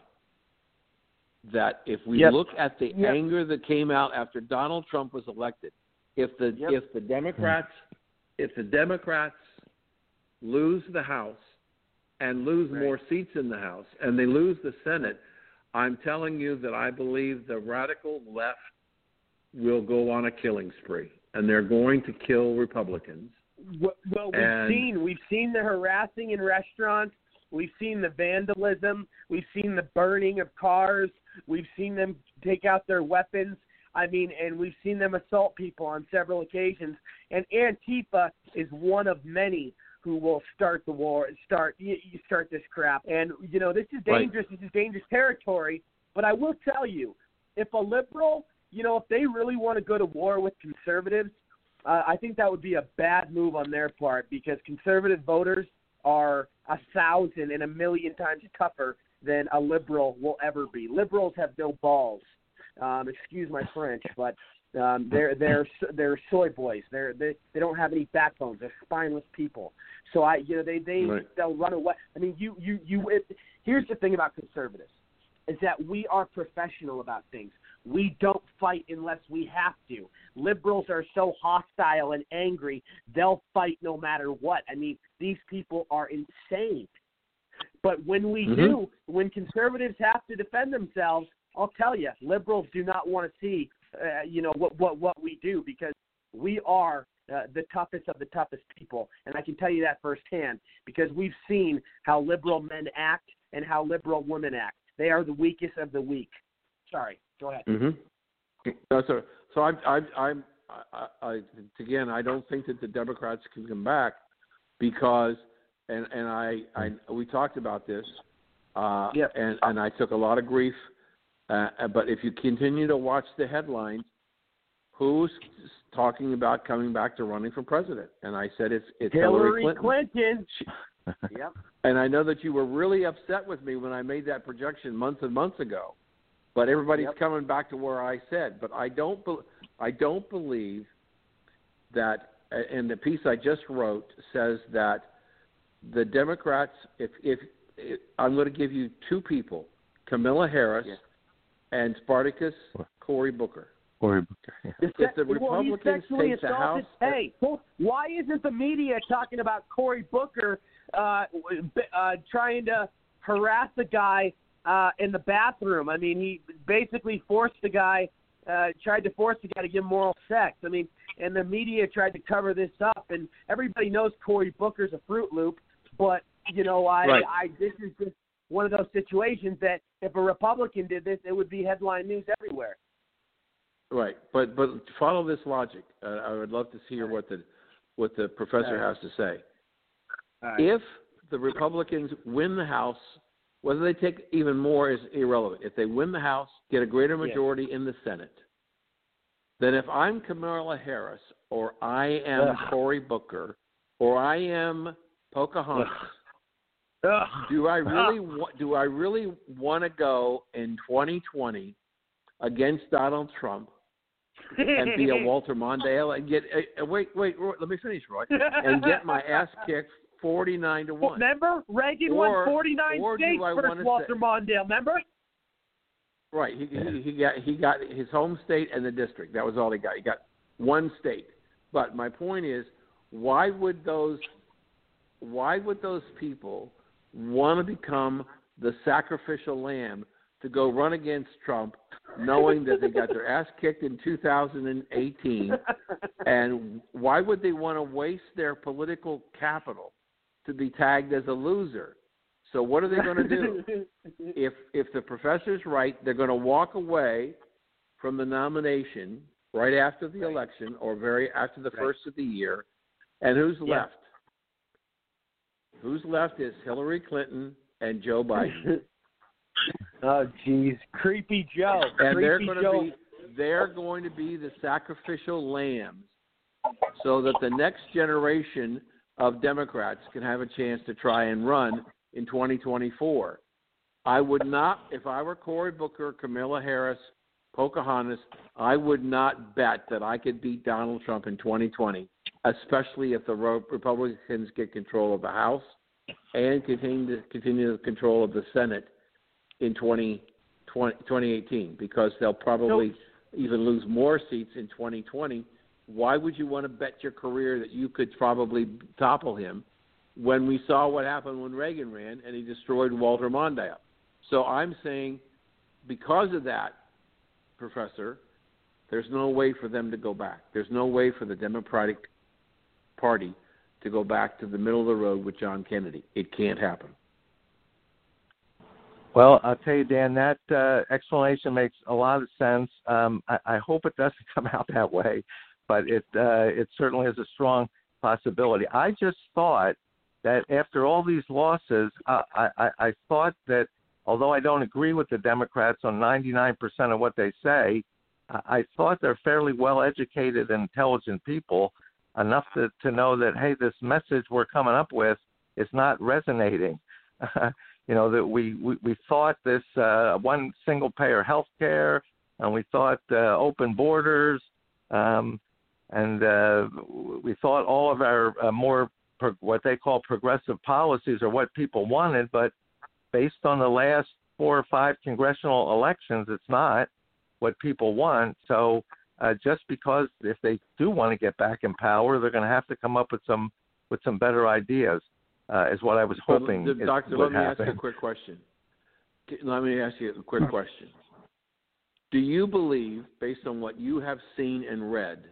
That if we Yep. look at the Yep. anger that came out after Donald Trump was elected, if the Yep. if the Democrats if the Democrats lose the House and lose Right. more seats in the House and they lose the Senate, I'm telling you that I believe the radical left will go on a killing spree and they're going to kill Republicans. Well, well we've And- seen we've seen the harassing in restaurants. We've seen the vandalism. We've seen the burning of cars. We've seen them take out their weapons. I mean, and we've seen them assault people on several occasions. And Antifa is one of many who will start the war, and start you, you start this crap. And you know, this is Right. dangerous. This is dangerous territory. But I will tell you, if a liberal, you know, if they really want to go to war with conservatives, uh, I think that would be a bad move on their part because conservative voters are a thousand and a million times tougher than a liberal will ever be. Liberals have no balls. Um, excuse my French, but um, they're they're they're soy boys. They're they they don't have any backbones. They're spineless people. So I you know they they Right. they'll run away. I mean you you you. It, here's the thing about conservatives is that we are professional about things. We don't fight unless we have to. Liberals are so hostile and angry, they'll fight no matter what. I mean, these people are insane. But when we Mhm. do, when conservatives have to defend themselves, I'll tell you, liberals do not want to see, uh, you know, what what what we do because we are uh, the toughest of the toughest people, and I can tell you that firsthand because we've seen how liberal men act and how liberal women act. They are the weakest of the weak. Sorry, go ahead. Mm-hmm. No, so so I I I'm I, I again I don't think that the Democrats can come back because and and I I we talked about this uh Yep. and and I took a lot of grief uh, but if you continue to watch the headlines who's talking about coming back to running for president and I said it's it's Hillary Clinton. Clinton. She- Yep. and I know that you were really upset with me when I made that projection months and months ago. But everybody's Yep. coming back to where I said. But I don't. Be, I don't believe that. And the piece I just wrote says that the Democrats. If if, if I'm going to give you two people, Kamala Harris Yes. And Spartacus Cory Booker. Cory Booker. Yeah. If the well, he's Republicans sexually take the. House, Hey, why isn't the media talking about Cory Booker uh, w- uh, trying to harass the guy uh, in the bathroom? I mean, he basically forced the guy, uh, tried to force the guy to give him oral sex. I mean, and the media tried to cover this up, and everybody knows Cory Booker's a Fruit Loop, but you know, I, Right. I this is just one of those situations that if a Republican did this, it would be headline news everywhere. Right, but but follow this logic. Uh, I would love to hear what the what the professor right. has to say. Right. If the Republicans win the House, whether they take even more is irrelevant. If they win the House, get a greater Yeah. majority in the Senate, then if I'm Kamala Harris or I am Ugh. Cory Booker or I am Pocahontas, Ugh. Do I really wa- do I really want to go in 2020 against Donald Trump and be a Walter Mondale and get uh, wait wait Roy, let me finish Roy and get my ass kicked 49 to 1. Remember, Reagan Or- won 49 states I versus Walter say- Mondale. Remember? Right. He, he he got he got his home state and the district. That was all he got. He got one state. But my point is, why would those why would those people want to become the sacrificial lamb to go run against Trump, knowing that they got their ass kicked in 2018? And why would they want to waste their political capital to be tagged as a loser. So what are they going to do? if if the professor's right, they're going to walk away from the nomination right after the election or very after the Right. first of the year. And who's Yeah. left? Who's left is Hillary Clinton and Joe Biden. oh, jeez, creepy Joe. and they're creepy going to be they're going to be the sacrificial lambs so that the next generation of Democrats can have a chance to try and run in 2024. I would not, if I were Cory Booker, Kamala Harris, Pocahontas, I would not bet that I could beat Donald Trump in 2020, especially if the Republicans get control of the House and continue to continue the control of the Senate in 2020, 2018, because they'll probably even lose more seats in 2020. Why would you want to bet your career that you could probably topple him when we saw what happened when Reagan ran and he destroyed Walter Mondale? So I'm saying because of that, Professor, there's no way for them to go back. There's no way for the Democratic Party to go back to the middle of the road with John Kennedy. It can't happen. Well, I'll tell you, Dan, that uh, explanation makes a lot of sense. Um, I, I hope it doesn't come out that way, but it uh, it certainly is a strong possibility. I just thought that after all these losses, I, I, I thought that although I don't agree with the Democrats on 99% of what they say, I, I thought they're fairly well educated and intelligent people enough to, to know that, hey, this message we're coming up with is not resonating. you know that we we, we thought this uh, one single payer health care and we thought uh, open borders um, and uh, we thought all of our uh, more pro- what they call progressive policies are what people wanted but based on the last four or five congressional elections it's not what people want so uh, just because if they do want to get back in power they're going to have to come up with some with some better ideas uh, is what I was hoping is Doctor, let me happen. ask you a quick question. Let me ask you a quick question. Do you believe, based on what you have seen and read,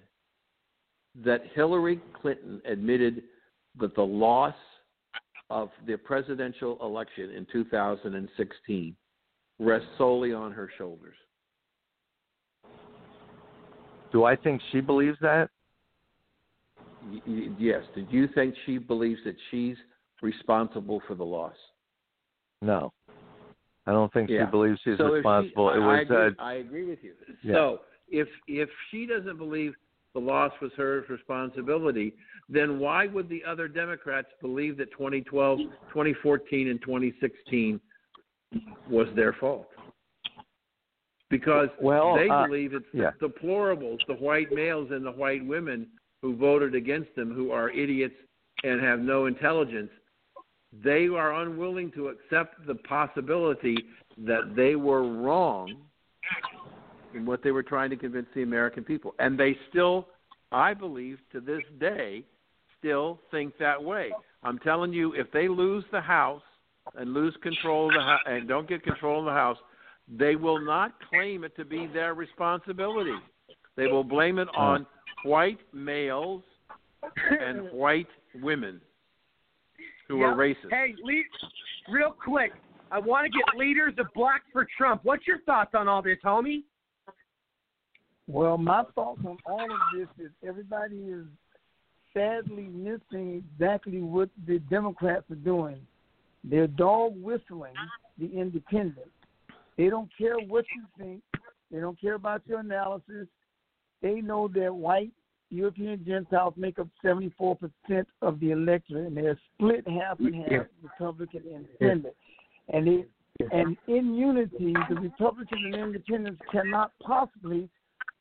that Hillary Clinton admitted that the loss of the presidential election in 2016 rests solely on her shoulders? Do I think she believes that? Y- y- yes. Did you think she believes that she's responsible for the loss? No. I don't think Yeah. she believes she's So if she- responsible. it I, was agree, uh, I agree with you. Yeah. So if if she doesn't believe the loss was her responsibility, then why would the other Democrats believe that 2012, 2014, and 2016 was their fault? Because Well, they uh, believe it's yeah. the deplorables, the white males and the white women who voted against them, who are idiots and have no intelligence. They are unwilling to accept the possibility that they were wrong in what they were trying to convince the American people. And they still, I believe, to this day, still think that way. I'm telling you, if they lose the House and lose control of the House and don't get control of the House, they will not claim it to be their responsibility. They will blame it on white males and white women who are racist. Hey, le- real quick, I want to get leaders of Black for Trump. What's your thoughts on all this, homie? Well, my thoughts on all of this is everybody is sadly missing exactly what the Democrats are doing. They're dog whistling the independents. They don't care what you think. They don't care about your analysis. They know that white European Gentiles make up 74% of the electorate, and they're split half and half, Republican and Independent. And they, and in unity, the Republicans and Independents cannot possibly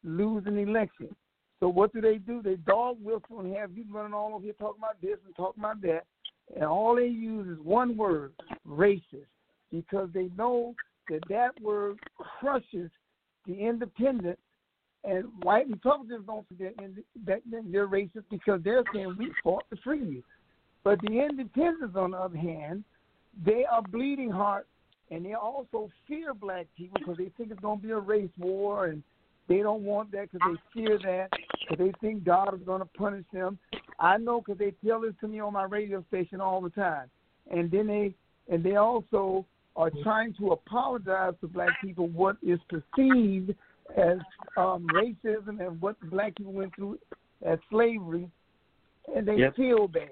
lose an election. So what do they do? They dog whistle and have you running all over here talking about this and talking about that, and all they use is one word: racist, because they know that that word crushes the independent. And white Republicans don't forget that they're racist because they're saying we fought to free you. But the independents, on the other hand, they are bleeding heart, and they also fear black people because they think it's going to be a race war, and they don't want that because they fear that because they think God is going to punish them. I know because they tell this to me on my radio station all the time, and then they and they also are trying to apologize to black people what is perceived as um, racism and what black people went through as slavery, and they Yep. feel bad.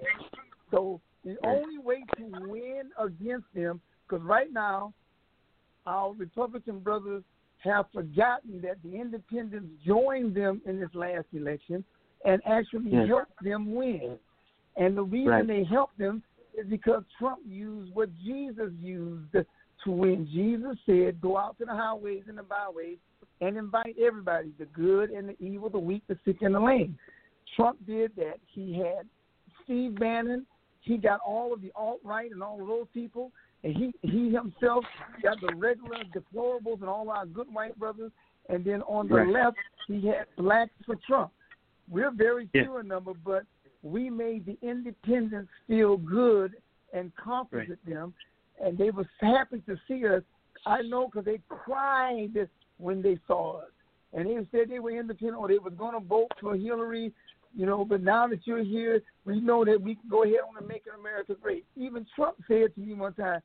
So the only way to win against them, because right now our Republican brothers have forgotten that the independents joined them in this last election and actually Yes. helped them win. And the reason Right. they helped them is because Trump used what Jesus used to win. Jesus said, Go out to the highways and the byways and invite everybody the good and the evil, the weak, the sick, and the lame. Trump did that. He had Steve Bannon, he got all of the alt right and all of those people, and he, he himself got the regular deplorables and all our good white brothers. And then on the Right. left, he had blacks for Trump. We're very Yeah. few in number, but we made the independents feel good and comforted them, and they were happy to see us. I know because they cried when they saw us, and they said they were independent or they was going to vote for Hillary, you know. But now that you're here, we know that we can go ahead on and make America great. Even Trump said to me one time,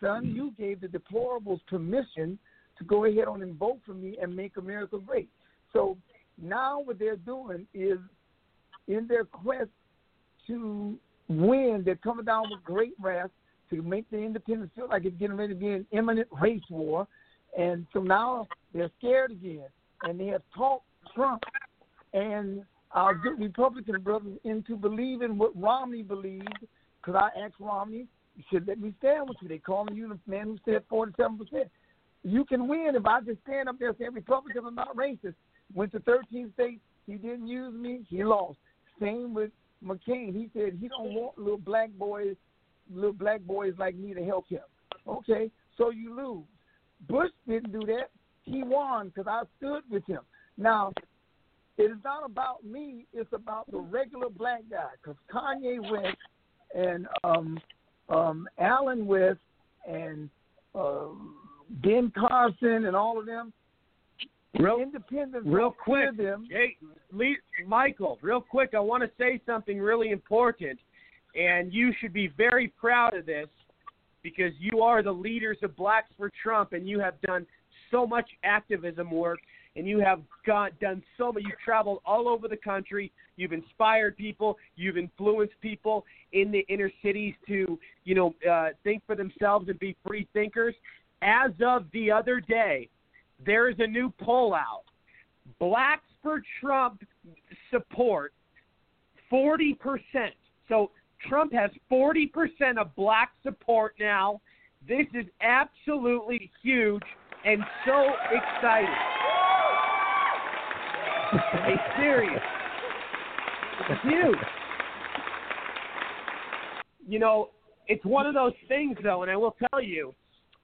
"Son, you gave the deplorables permission to go ahead on and vote for me and make America great." So now what they're doing is in their quest to win, they're coming down with great wrath to make the independents feel like it's getting ready to be an imminent race war. And so now they're scared again. And they have talked Trump and our good Republican brothers into believing what Romney believed. Because I asked Romney, you should let me stand with you. They calling you the man who said 47%. You can win if I just stand up there and say Republicans are not racist. Went to 13 states. He didn't use me. He lost. Same with McCain. He said he don't want little black boys, little black boys like me to help him. Okay, so you lose. Bush didn't do that. He won because I stood with him. Now, it is not about me. It's about the regular black guy. Because Kanye West and um, um, Allen West and um, Ben Carson and all of them, Real, independents real quick, them. Hey, Lee, Michael, real quick, I want to say something really important, and you should be very proud of this because you are the leaders of Blacks for Trump, and you have done so much activism work, and you have got done so much. You've traveled all over the country. You've inspired people. You've influenced people in the inner cities to, you know, uh, think for themselves and be free thinkers. As of the other day, there is a new poll out. Blacks for Trump support 40%. So Trump has 40% of black support now. This is absolutely huge and so exciting. Hey, serious. It's huge. You know, it's one of those things, though, and I will tell you,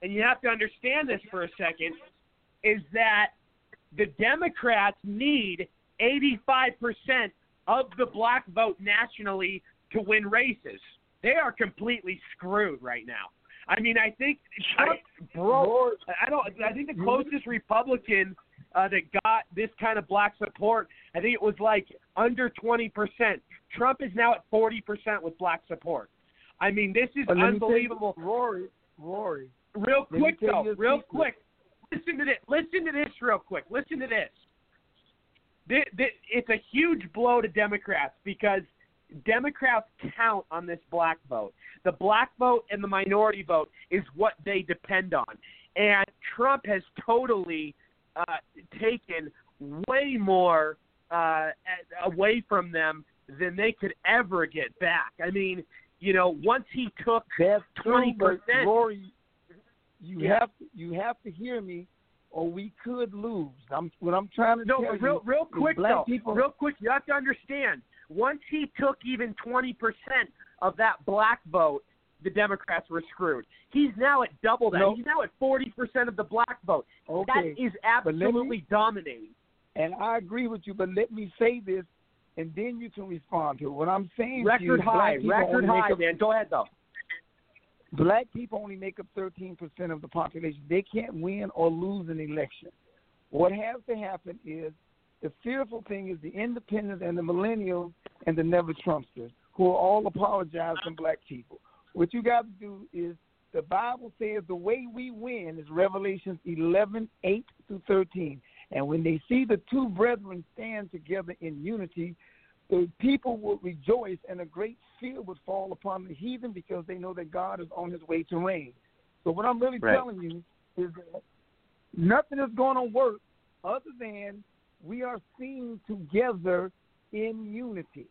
and you have to understand this for a second, is that the Democrats need 85% of the black vote nationally to win races. They are completely screwed right now. I mean, I think Trump broke. I don't. I think the closest Republican uh, that got this kind of black support, I think it was like under 20 percent. Trump is now at 40 percent with black support. I mean, this is But let me tell you, unbelievable. Rory, Rory, Real quick though, real secret. quick. Listen to this. Listen to this real quick. Listen to this. Thi- thi- It's a huge blow to Democrats because Democrats count on this black vote. The black vote and the minority vote is what they depend on. And Trump has totally uh, taken way more uh, a- away from them than they could ever get back. I mean, you know, once he took 20%. Rory, you Yeah. have to, you have to hear me, or we could lose. I'm what I'm trying to No, tell real, you. real quick though. people, Real quick, you have to understand. Once he took even twenty percent of that black vote, the Democrats were screwed. He's now at double that. No. He's now at forty percent of the black vote. Okay, That is let me- absolutely dominating. and I agree with you. But let me say this, and then you can respond to it. What I'm saying to you Record high, record high, man. Go ahead though. Black people only make up 13% of the population. They can't win or lose an election. What has to happen is the fearful thing is the independents and the millennials and the Never Trumpsters, who are all apologizing black people. What you got to do is the Bible says the way we win is Revelations 11, 8 through 13. And when they see the two brethren stand together in unity, the people will rejoice and a great fear would fall upon the heathen because they know that God is on his way to reign. So what I'm really Right. telling you is that nothing is going to work other than we are seen together in unity.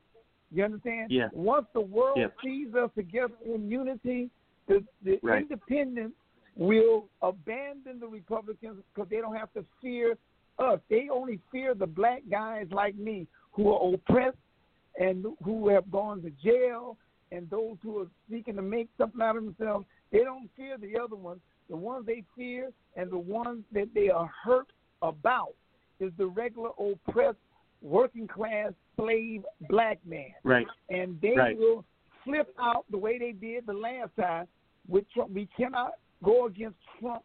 You understand? Yeah. Once the world Yeah. sees us together in unity, the, the Right. independents will abandon the Republicans because they don't have to fear us. They only fear the black guys like me who are oppressed and who have gone to jail and those who are seeking to make something out of themselves. They don't fear the other ones. The ones they fear and the ones that they are hurt about is the regular oppressed working class slave black man Right. and they Right. will flip out the way they did the last time with Trump. We cannot go against Trump.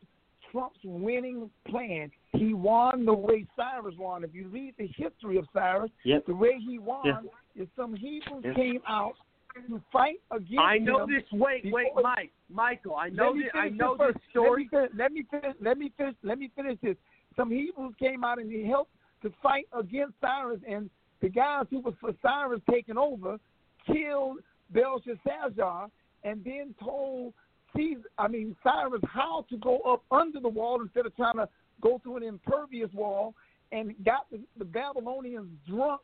Trump's winning plan. He won the way Cyrus won. If you read the history of Cyrus, Yep. the way he won Yeah. Is some Hebrews Yeah. came out to fight against I know this. Wait, wait, Mike, Michael. I know this. I know this this story. Let me, finish, let me finish. Let me finish. Let me finish this. Some Hebrews came out and they helped to fight against Cyrus, and the guys who was for Cyrus taking over killed Belshazzar, and then told Caesar, I mean Cyrus, how to go up under the wall instead of trying to go through an impervious wall, and got the, the Babylonians drunk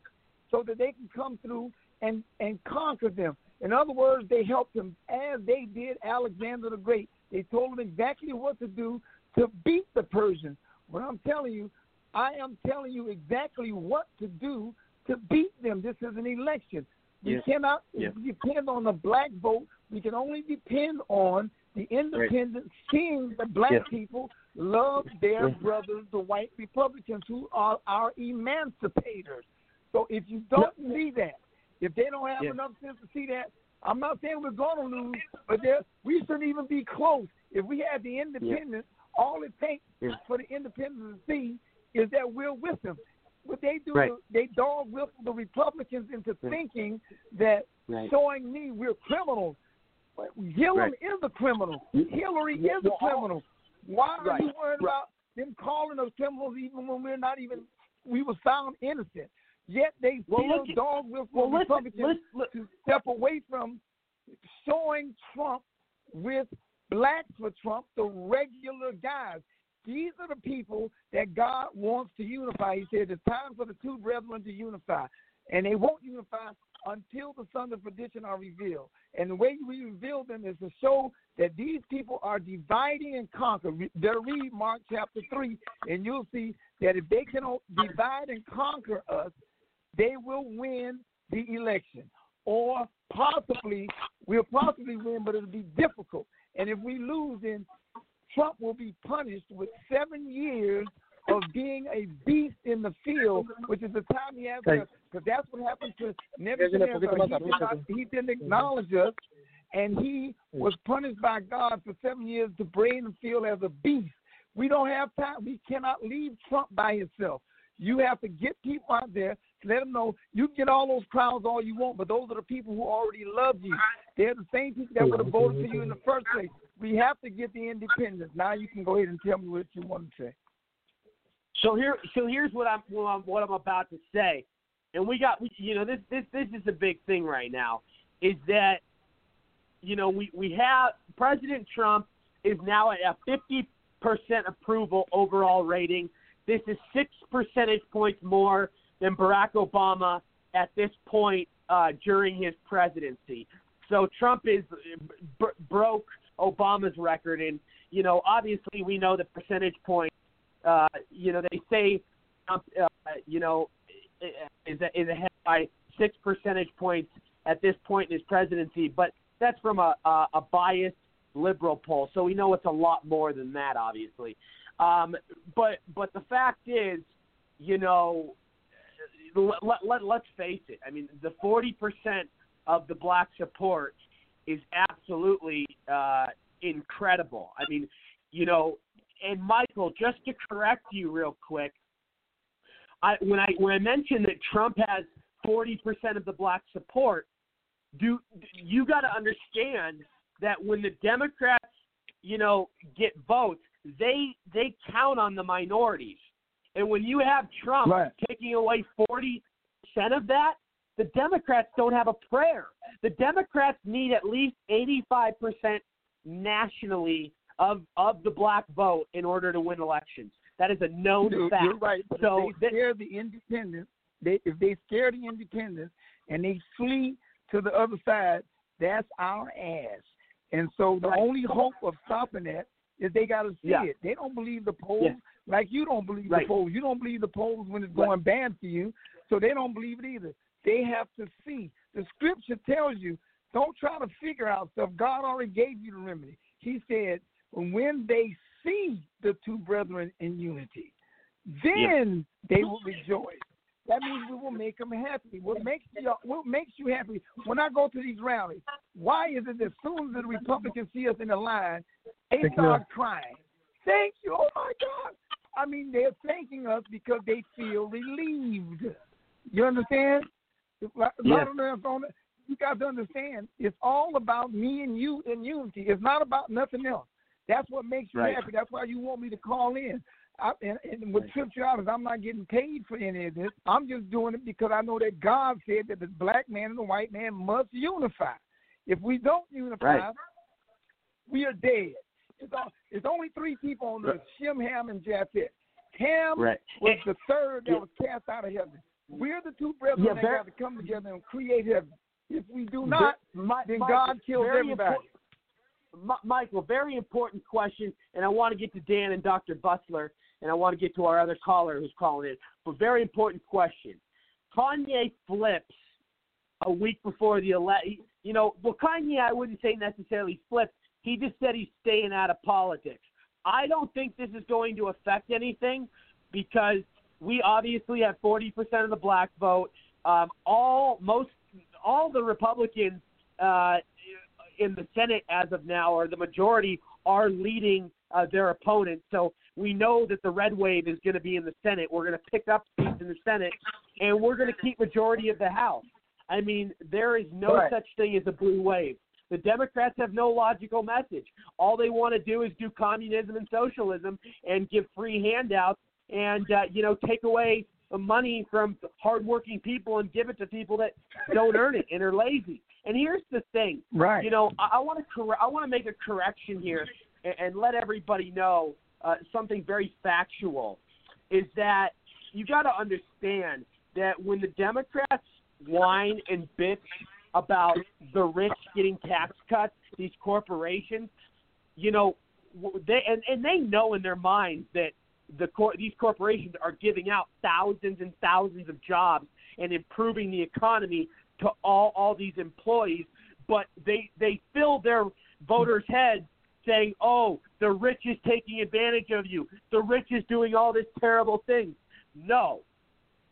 so that they can come through and and conquer them. In other words, they helped them as they did Alexander the Great. They told him exactly what to do to beat the Persians. What I'm telling you, I am telling you exactly what to do to beat them. This is an election. We cannot depend on the black vote. We can only depend on the independents seeing the black people love their brothers, the white Republicans, who are our emancipators. So if you don't see that, if they don't have Yeah. enough sense to see that, I'm not saying we're going to lose, but there, we shouldn't even be close. If we had the independents, all it takes Yeah. for the independents to see is that we're with them. What they do, Right. they dog whistle the Republicans into Right. thinking that Right. showing me we're criminals. Right. is a criminal. Hillary is a criminal. Why are you worried about them calling us criminals even when we're not even we were found innocent? Yet they Well, still dog whistle Well, Republicans listen, to step away from showing Trump with blacks for Trump, the regular guys. These are the people that God wants to unify. He said it's time for the two brethren to unify. And they won't unify until the sons of perdition are revealed. And the way we reveal them is to show that these people are dividing and conquer. Re- Better read Mark chapter 3, and you'll see that if they can divide and conquer us, they will win the election. Or possibly, we'll possibly win, but it'll be difficult. And if we lose, then Trump will be punished with seven years of being a beast in the field, which is the time he has left. Because that's what happened to Nebuchadnezzar. He not, he didn't acknowledge us, and he was punished by God for seven years to brain the field as a beast. We don't have time. We cannot leave Trump by himself. You have to get people out there let them know you can get all those crowds all you want, but those are the people who already love you. They're the same people that would have voted for you in the first place. We have to get the independence. Now you can go ahead and tell me what you want to say. So here, so here's what I'm what I'm, what I'm about to say, and we got we, you know this this this is a big thing right now, is that you know we we have President Trump is now at a 50 percent approval overall rating. This is six percentage points more than Barack Obama at this point uh, during his presidency. So Trump is b- broke Obama's record, and you know obviously we know the percentage point uh, you know, they say, Trump, uh, you know, is is ahead by six percentage points at this point in his presidency, but that's from a a, a biased liberal poll, so we know it's a lot more than that, obviously. Um, but but the fact is, you know, let, let, let let's face it. I mean, the forty percent of the black support is absolutely uh, incredible. I mean, you know, and Michael, just to correct you real quick, I when I when I mentioned that Trump has 40% of the black support, do you got to understand that when the Democrats, you know, get votes, they they count on the minorities. And when you have Trump Right. taking away 40% of that, the Democrats don't have a prayer. The Democrats need at least 85% nationally of of the black vote in order to win elections. That is a known You're, fact. you're right. But So if they scare the independents, they if they scare the independents and they flee to the other side, that's our ass. And so the Right. only hope of stopping that is they got to see Yeah. it. They don't believe the polls Yeah. like you don't believe Right. the polls. You don't believe the polls when it's Right. going bad for you, so they don't believe it either. They have to see. The scripture tells you don't try to figure out stuff. God already gave you the remedy. He said, when they see the two brethren in unity, then they will rejoice. That means we will make them happy. What makes you what makes you happy when I go to these rallies? Why is it that as soon as the Republicans see us in the line, they start crying? Thank you. Oh my God. I mean, they're thanking us because they feel relieved. You understand? It's like- a lot Yes. of them don't- You got to understand, it's all about me and you in unity. It's not about nothing else. That's what makes you Right. happy. That's why you want me to call in. I, and, and with Trip Travis, I'm not getting paid for any of this. I'm just doing it because I know that God said that the black man and the white man must unify. If we don't unify, Right. we are dead. It's, all, it's only three people on the Shem, Ham, and Japheth. Ham Right. was the third that Yeah. was cast out of heaven. We're the two brethren Yeah, that got to come together and create heaven. If we do not, My- then Michael, God kills very everybody. impor- Mi- Michael, very important question, and I want to get to Dan and Dr. Busler, and I want to get to our other caller who's calling in. But very important question. Kanye flips a week before the election. You know, well, Kanye, I wouldn't say necessarily flipped. He just said he's staying out of politics. I don't think this is going to affect anything because we obviously have 40% of the black vote. Um, all most all the Republicans uh, in the Senate as of now, or the majority, are leading uh, their opponents. So we know that the red wave is going to be in the Senate. We're going to pick up seats in the Senate, and we're going to keep majority of the House. I mean, there is no Right. such thing as a blue wave. The Democrats have no logical message. All they want to do is do communism and socialism and give free handouts and uh, you know take away the money from hardworking people and give it to people that don't earn it and are lazy. And here's the thing, Right. you know, I, I want to cor- I want to make a correction here and, let everybody know uh, something very factual. Is that you got to understand that when the Democrats whine and bitch about the rich getting tax cuts, these corporations, you know, they and, and they know in their minds that the cor- these corporations are giving out thousands and thousands of jobs and improving the economy to all all these employees, but they they fill their voters' heads saying, "Oh, the rich is taking advantage of you. The rich is doing all this terrible things." No,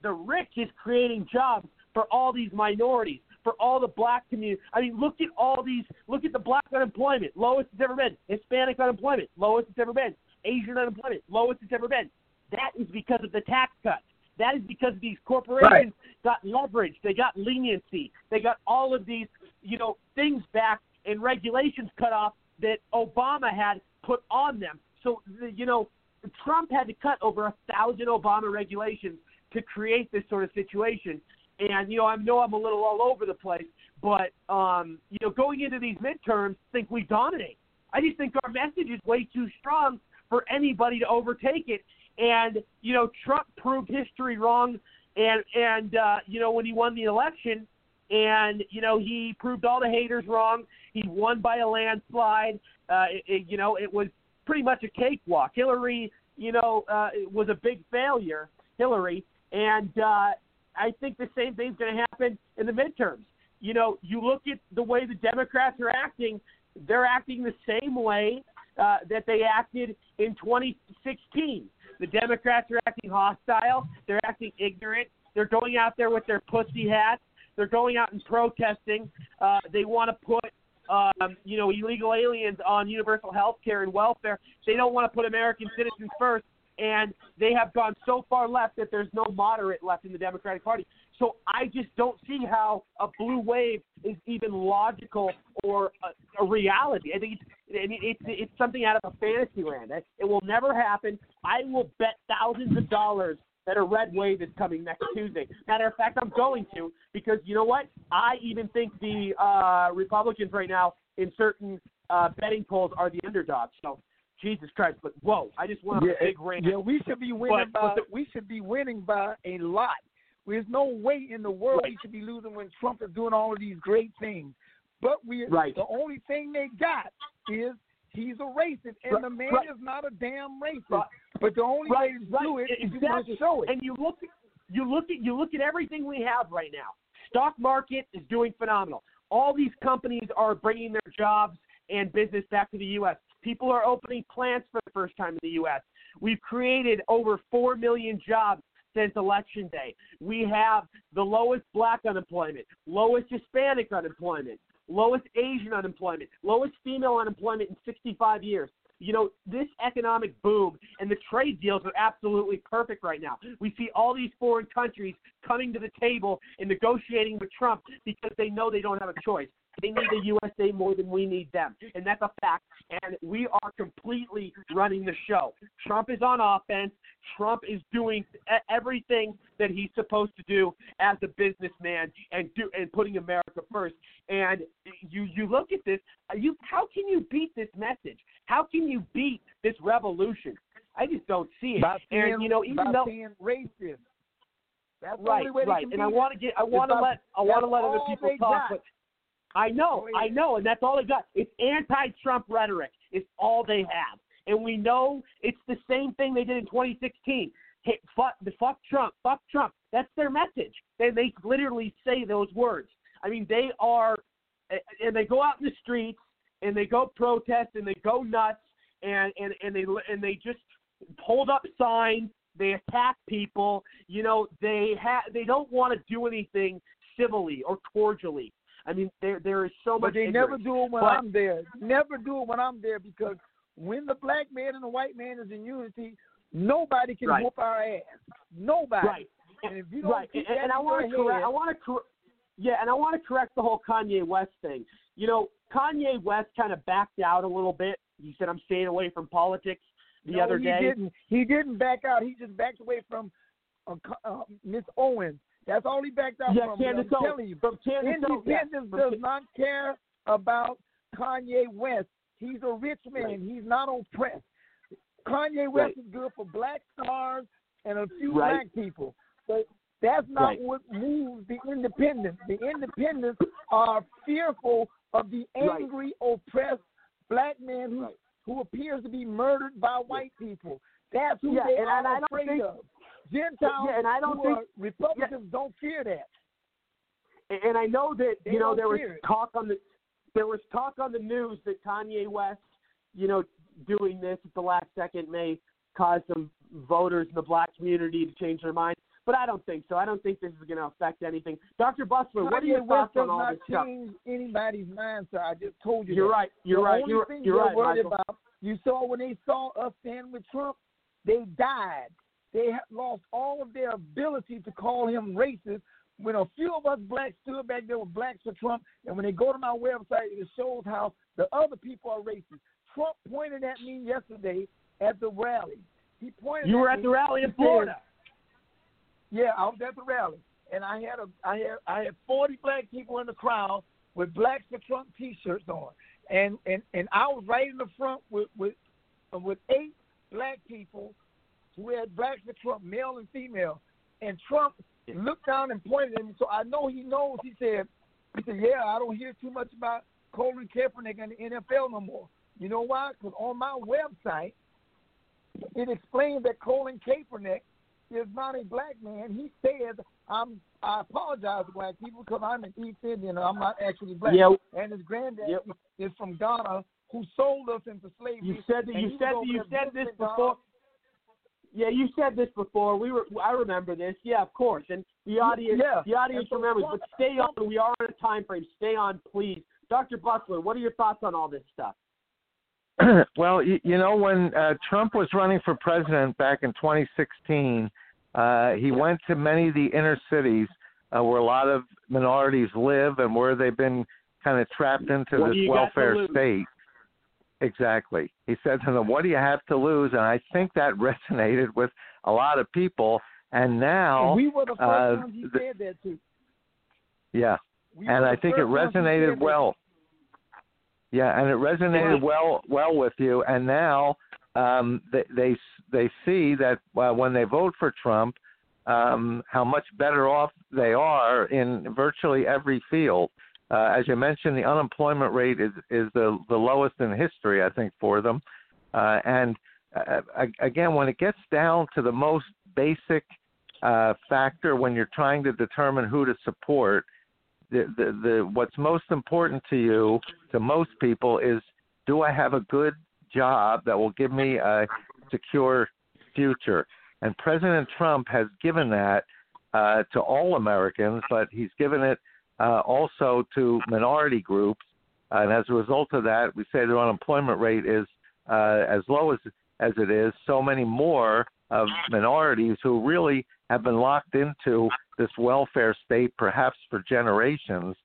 the rich is creating jobs for all these minorities, for all the black community. I mean, look at all these. Look at the black unemployment, lowest it's ever been. Hispanic unemployment, lowest it's ever been. Asian unemployment, lowest it's ever been. That is because of the tax cuts. That is because these corporations got leverage. They got leniency. They got all of these, you know, things back and regulations cut off that Obama had put on them. So, you know, Trump had to cut over a thousand Obama regulations to create this sort of situation. And you know, I know I'm a little all over the place, but um, you know, going into these midterms, I think we dominate. I just think our message is way too strong for anybody to overtake it. And you know, Trump proved history wrong, and and uh, you know, when he won the election, and you know, he proved all the haters wrong. He won by a landslide. Uh, it, it, you know, it was pretty much a cakewalk. Hillary, you know, uh, was a big failure. Hillary, and uh, I think the same thing's going to happen in the midterms. You know, you look at the way the Democrats are acting; they're acting the same way uh, that they acted in 2016. The Democrats are acting hostile. They're acting ignorant. They're going out there with their pussy hats. They're going out and protesting. Uh, they want to put, um, you know, illegal aliens on universal health care and welfare. They don't want to put American citizens first. And they have gone so far left that there's no moderate left in the Democratic Party. So I just don't see how a blue wave is even logical or a, a reality. I think it's, I mean, it's it's something out of a fantasy land. It, it will never happen. I will bet thousands of dollars that a red wave is coming next Tuesday. Matter of fact, I'm going to because you know what? I even think the uh, Republicans right now in certain uh, betting polls are the underdogs. So Jesus Christ! But whoa, I just went on yeah, a big rant. Yeah, we should be winning But- by but the- we should be winning by a lot. There's no way in the world Right. we should be losing when Trump is doing all of these great things. But we Right. the only thing they got is he's a racist, and Right, the man right. is not a damn racist. Right. But the only way to do it is to exactly. show it. And you look at you look at you look at everything we have right now. Stock market is doing phenomenal. All these companies are bringing their jobs and business back to the U.S. People are opening plants for the first time in the U.S. We've created over four million jobs since election day. We have the lowest black unemployment, lowest Hispanic unemployment, lowest Asian unemployment, lowest female unemployment in 65 years. You know, this economic boom and the trade deals are absolutely perfect right now. We see all these foreign countries coming to the table and negotiating with Trump because they know they don't have a choice. They need the USA more than we need them. And that's a fact. And we are completely running the show. Trump is on offense. Trump is doing everything that he's supposed to do as a businessman and do and putting America first. And you you look at this, you how can you beat this message? How can you beat this revolution? I just don't see it. by and being, you know, even though being racist. That's the right, only way they right, and I want to get I want to let I want to let other people talk, got. but I know, I know, and that's all they got. It's anti-Trump rhetoric. It's all they have, and we know it's the same thing they did in 2016. Hey, fuck, fuck Trump, fuck Trump. That's their message. They they literally say those words. I mean, they are, and they go out in the streets and they go protest and they go nuts and and and they and they just hold up signs. They attack people. You know, they have they don't want to do anything civilly or cordially. I mean, there there is so much. But they never do it when But- I'm there. Never do it when I'm there because when the black man and the white man is in unity, nobody can Right. whoop our ass. Nobody. Right. And if you don't right, and, and I want to correct. I want to cor- yeah, and I want to correct the whole Kanye West thing. You know, Kanye West kind of backed out a little bit. He said, "I'm staying away from politics." The no, other he day, didn't. He didn't back out. He just backed away from uh, uh, Miss Owens. That's all he backed out yeah, from. Candace I'm telling you, From Candace yeah. Independence does not care about Kanye West. He's a rich man. Right. He's not oppressed. Kanye West Right. is good for black stars and a few Right. black people. But that's not what moves the independents. The independents are fearful of the angry, oppressed black man who, who appears to be murdered by white people. That's who Yeah, they and- are and I don't afraid think- of. Gentiles Yeah, and I don't think- Republicans don't fear that. And- And I know that They you know there was it. talk on the there was talk on the news that Kanye West, you know, doing this at the last second may cause some voters in the black community to change their mind. But I don't think so. I don't think this is going to affect anything. Dr. Busler, what are your Kanye thoughts West does on all not this stuff? change anybody's mind, sir. I just told you You're that. right. You're the right. Only You're, thing you're they're right, worried Michael. about. You saw when they saw us stand with Trump, they died. They ha- lost all of their ability to call him racist. When a few of us blacks stood back there with blacks for Trump, and when they go to my website, it shows how the other people are racist. Trump pointed at me yesterday at the rally. He pointed. You were at at the rally in He said, Florida. yeah, I was at the rally, and I had a I had I had forty black people in the crowd with Blacks for Trump T-shirts on, and and and I was right in the front with with with eight black people who had Blacks for Trump, male and female, and Trump looked down and pointed at me, so I know he knows. He said, he said, yeah, I don't hear too much about Colin Kaepernick and the NFL no more. You know why? Because on my website, it explains that Colin Kaepernick is not a black man. He says, "I'm. I apologize to black people because I'm an East Indian. I'm not actually black." Yeah. And his granddad Yep. is from Ghana, who sold us into slavery. You said that you said over you said this before. Yeah, you said this before. We were. I remember this. Yeah, of course. And the audience, Yeah. the audience so remembers. But stay on. We are on a time frame. Stay on, please. Dr. Busler, what are your thoughts on all this stuff? well, you, you know, when uh, Trump was running for president back in 2016, uh, he went to many of the inner cities uh, where a lot of minorities live and where they've been kind of trapped into What this you got to welfare state. Exactly. He said to them, "What do you have to lose?" And I think that resonated with a lot of people. And now, And we were the first uh, ones he said that to. yeah, We and I think it first ones he resonated said that well. Yeah, and it resonated well well with you. And now um, they they they see that uh, when they vote for Trump, um, how much better off they are in virtually every field. Uh, as you mentioned, the unemployment rate is is the the lowest in history, I think, for them. Uh, and uh, again, when it gets down to the most basic uh, factor, when you're trying to determine who to support, the, the the what's most important to you, to most people, is do I have a good job that will give me a secure future? And President Trump has given that uh, to all Americans, but he's given it uh, also to minority groups. And as a result of that, we say their unemployment rate is uh, as low as as it is. So many more of minorities who really have been locked into this welfare state, perhaps for generations.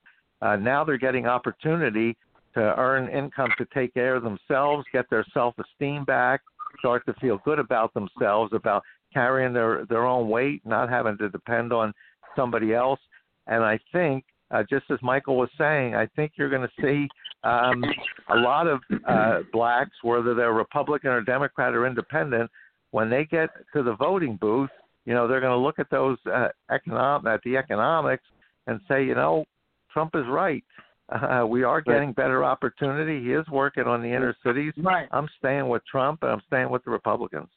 Uh, now they're getting opportunity to earn income to take care of themselves, get their self-esteem back, start to feel good about themselves, about carrying their their own weight, not having to depend on somebody else. And I think, uh, just as Michael was saying, I think you're going to see um, a lot of uh, blacks, whether they're Republican or Democrat or Independent, when they get to the voting booth, you know, they're going to look at those uh, economic at the economics and say, you know, Trump is right. Uh, we are getting better opportunity. He is working on the inner cities. Right. I'm staying with Trump, and I'm staying with the Republicans.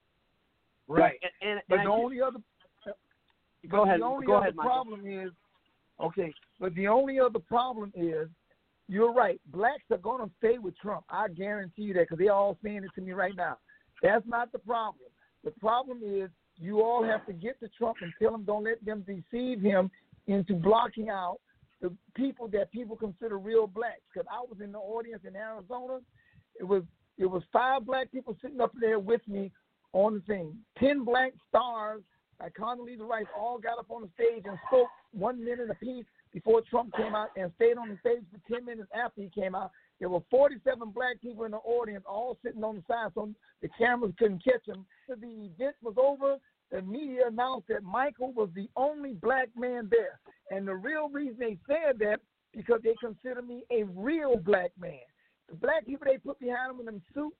Right. And, and, But and the I only other Go ahead. The only Go other ahead, Michael. problem is okay, but the only other problem is you're right. Blacks are going to stay with Trump. I guarantee you that because they're all saying it to me right now. That's not the problem. The problem is you all have to get to Trump and tell him don't let them deceive him into blocking out the people that people consider real blacks. Because I was in the audience in Arizona, it was it was five black people sitting up there with me on the thing. Ten black stars like Condoleezza Rice all got up on the stage and spoke one minute apiece before Trump came out and stayed on the stage for 10 minutes after he came out. There were 47 black people in the audience all sitting on the side so the cameras couldn't catch. So the event was over. The media announced that Michael was the only black man there. And the real reason they said that because they consider me a real black man. The black people they put behind them in them suits,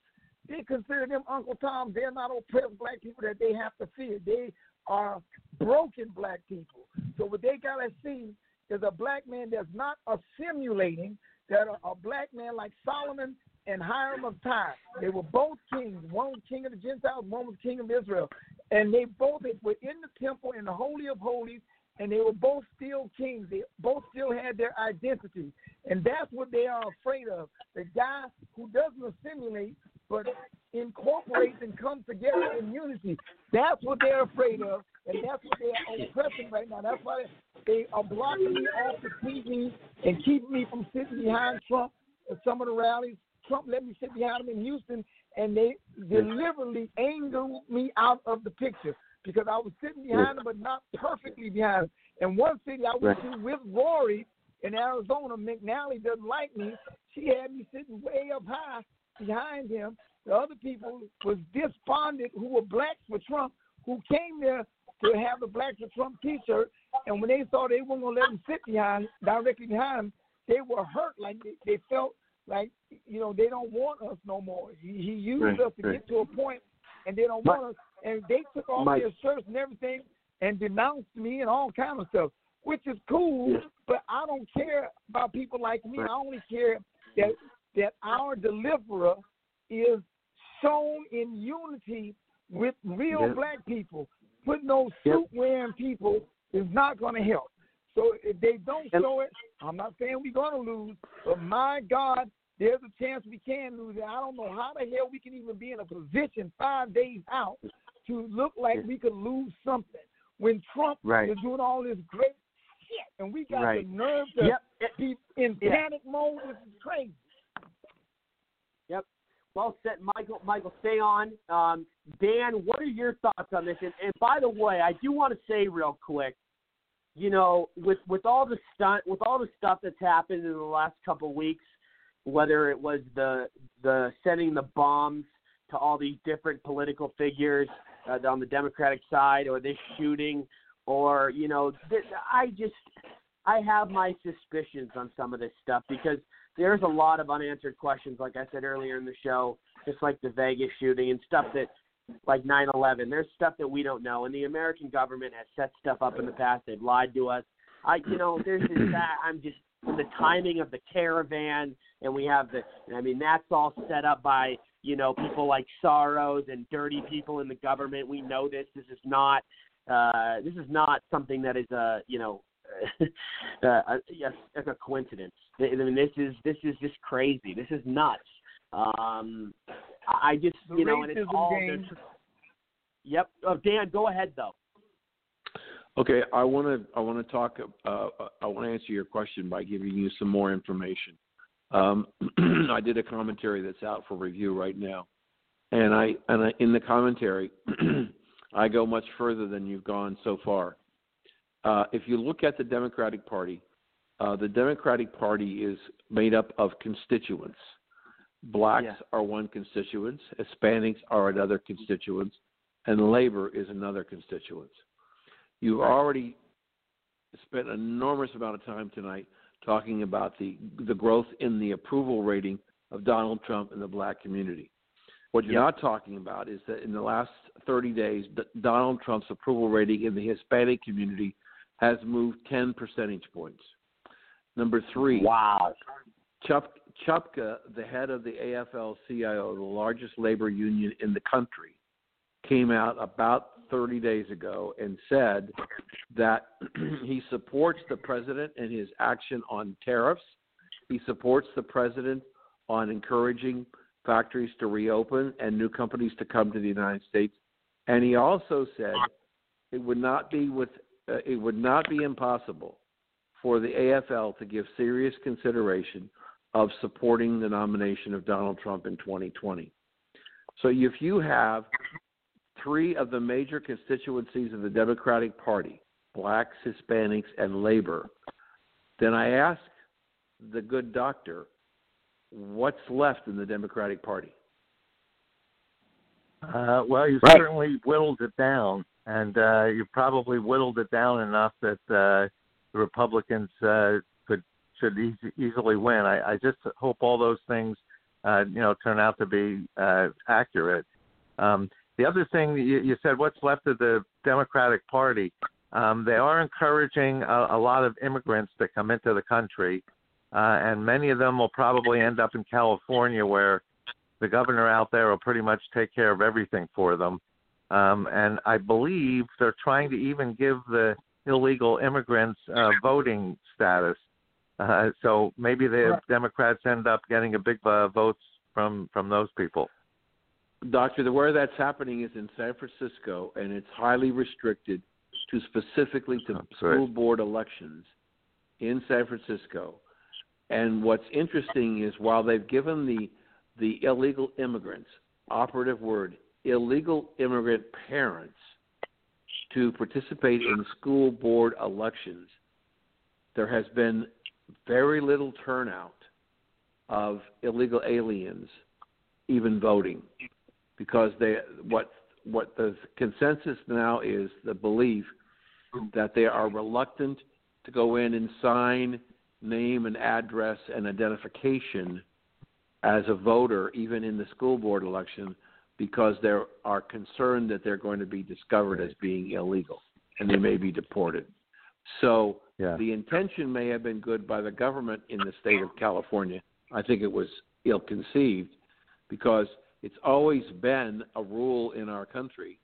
they consider them Uncle Tom. They're not oppressed black people that they have to fear. They are broken black people. So what they gotta see is a black man that's not assimilating, that a, a black man like Solomon and Hiram of Tyre. They were both kings. One was king of the Gentiles, one was king of Israel. And they both were in the temple in the Holy of Holies, and they were both still kings. They both still had their identity. And that's what they are afraid of. The guy who doesn't assimilate, but incorporates and comes together in unity. That's what they're afraid of, and that's what they are oppressing right now. That's why they are blocking me off the TV and keeping me from sitting behind Trump at some of the rallies. Trump let me sit behind him in Houston, and they deliberately angled me out of the picture because I was sitting behind him, but not perfectly behind him. And one city I went to with Rory in Arizona, McSally doesn't like me. She had me sitting way up high behind him. The other people was despondent who were blacks for Trump, who came there to have the Blacks for Trump T-shirt, and when they saw they weren't gonna let him sit behind directly behind him, they were hurt. Like they, they felt like you know they don't want us no more. He, he used Right, us to right. get to a point, and they don't want us. And they took off Mike- their shirts and everything and denounced me and all kind of stuff, which is cool. But I don't care about people like me. I only care that that our deliverer is shown in unity with real Yeah. black people. Putting those suit wearing people is not going to help. So if they don't And- show it, I'm not saying we're going to lose, but my God, there's a chance we can lose. And I don't know how the hell we can even be in a position five days out to look like we could lose something when Trump Right. is doing all this great shit, and we got Right. the nerve to Yep. be in panic mode. This is crazy. Yep. Well said, Michael. Michael, stay on. Um, Dan, what are your thoughts on this? And, and by the way, I do want to say real quick, you know, with with all the stunt, with all the stuff that's happened in the last couple of weeks, whether it was the the sending the bombs to all these different political figures uh, on the Democratic side, or this shooting, or you know, I just I have my suspicions on some of this stuff because there's a lot of unanswered questions, like I said earlier in the show, just like the Vegas shooting and stuff that like 9/11. There's stuff that we don't know, and the American government has set stuff up in the past. They've lied to us. I, you know, there's just that. I'm just the timing of the caravan, and we have the. I mean, that's all set up by you know people like Soros and dirty people in the government. We know this. This is not. Uh, this is not something that is a you know uh, a, yes, a coincidence. I mean, this is this is just crazy. This is nuts. Um, I just The you know, and it's all. Yep. Oh, Dan, go ahead though. Okay, I want to I want to talk. Uh, I want to answer your question by giving you some more information. Um, I did a commentary that's out for review right now, and I and I, in the commentary, I go much further than you've gone so far. Uh, if you look at the Democratic Party, uh, the Democratic Party is made up of constituents. Blacks Yeah. are one constituent, Hispanics are another constituent, and labor is another constituent. You've already spent an enormous amount of time tonight talking about the the growth in the approval rating of Donald Trump in the black community. What you're Yep. not talking about is that in the last 30 days, D- Donald Trump's approval rating in the Hispanic community has moved 10 percentage points. Number three, Wow. Chup, Trumka, the head of the AFL-CIO, the largest labor union in the country, came out about 30 days ago and said that he supports the president in his action on tariffs. He supports the president on encouraging factories to reopen and new companies to come to the United States. And he also said it would not be with uh, it would not be impossible for the AFL to give serious consideration of supporting the nomination of Donald Trump in 2020. So if you have three of the major constituencies of the Democratic Party, blacks, Hispanics, and labor, then I ask the good doctor, what's left in the Democratic Party? Uh, well, you Right. certainly whittled it down, and uh, you probably whittled it down enough that uh, the Republicans uh, could should easy, easily win. I, I just hope all those things, uh, you know, turn out to be uh, accurate. Um, the other thing you, you said, what's left of the Democratic Party? Um, they are encouraging a, a lot of immigrants to come into the country, uh, and many of them will probably end up in California, where the governor out there will pretty much take care of everything for them. Um, and I believe they're trying to even give the illegal immigrants uh, voting status. Uh, so maybe the. Democrats end up getting a big uh, votes from from those people. Doctor, the where that's happening is in San Francisco, and it's highly restricted to specifically to That's school right. board elections in San Francisco. And what's interesting is while they've given the the illegal immigrants, operative word, illegal immigrant parents, to participate in school board elections, there has been very little turnout of illegal aliens even voting because they what what the consensus now is the belief that they are reluctant to go in and sign name and address and identification as a voter even in the school board election because they are concerned that they're going to be discovered as being illegal and they may be deported. So Yeah. the intention may have been good by the government in the state of California. I think it was ill conceived because it's always been a rule in our country.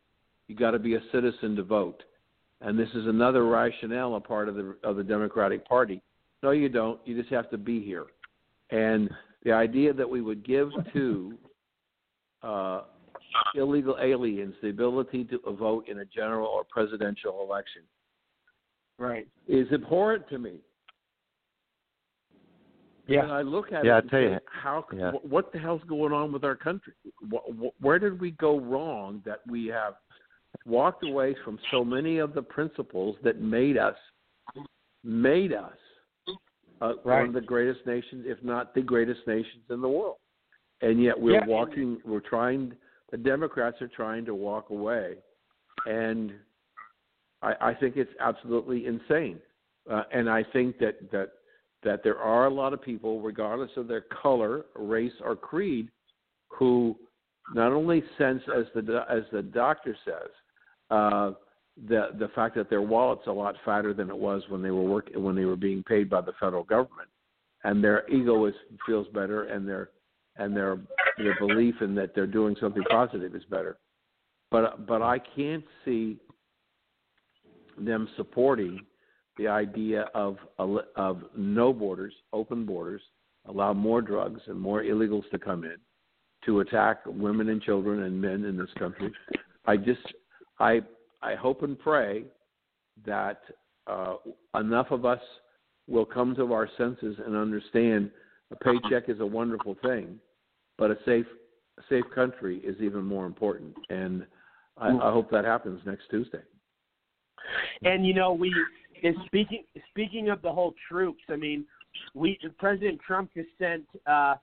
You got to be a citizen to vote. And this is another rationale, a part of the of the Democratic Party. No, you don't. You just have to be here. And the idea that we would give to uh, illegal aliens the ability to vote in a general or presidential election Right. is abhorrent to me. Yeah. And I look at Yeah, it I and tell say, you. how? Yeah. wh- What the hell's going on with our country? Wh- wh- Where did we go wrong that we have walked away from so many of the principles that made us made us uh, Right. one of the greatest nations, if not the greatest nations in the world. And yet we're Yeah. walking, we're trying, the Democrats are trying to walk away. And I, I think it's absolutely insane. Uh, and I think that, that, that there are a lot of people, regardless of their color, race, or creed, who not only sense, as the as the doctor says, uh, the the fact that their wallet's a lot fatter than it was when they were working when they were being paid by the federal government, and their ego is feels better, and their and their their belief in that they're doing something positive is better. But but I can't see them supporting the idea of of no borders, open borders, allow more drugs and more illegals to come in to attack women and children and men in this country. I just I I hope and pray that uh, enough of us will come to our senses and understand a paycheck is a wonderful thing, but a safe a safe country is even more important. And I, I hope that happens next Tuesday. And you know, we is speaking speaking of the whole troops. I mean, we President Trump has sent uh,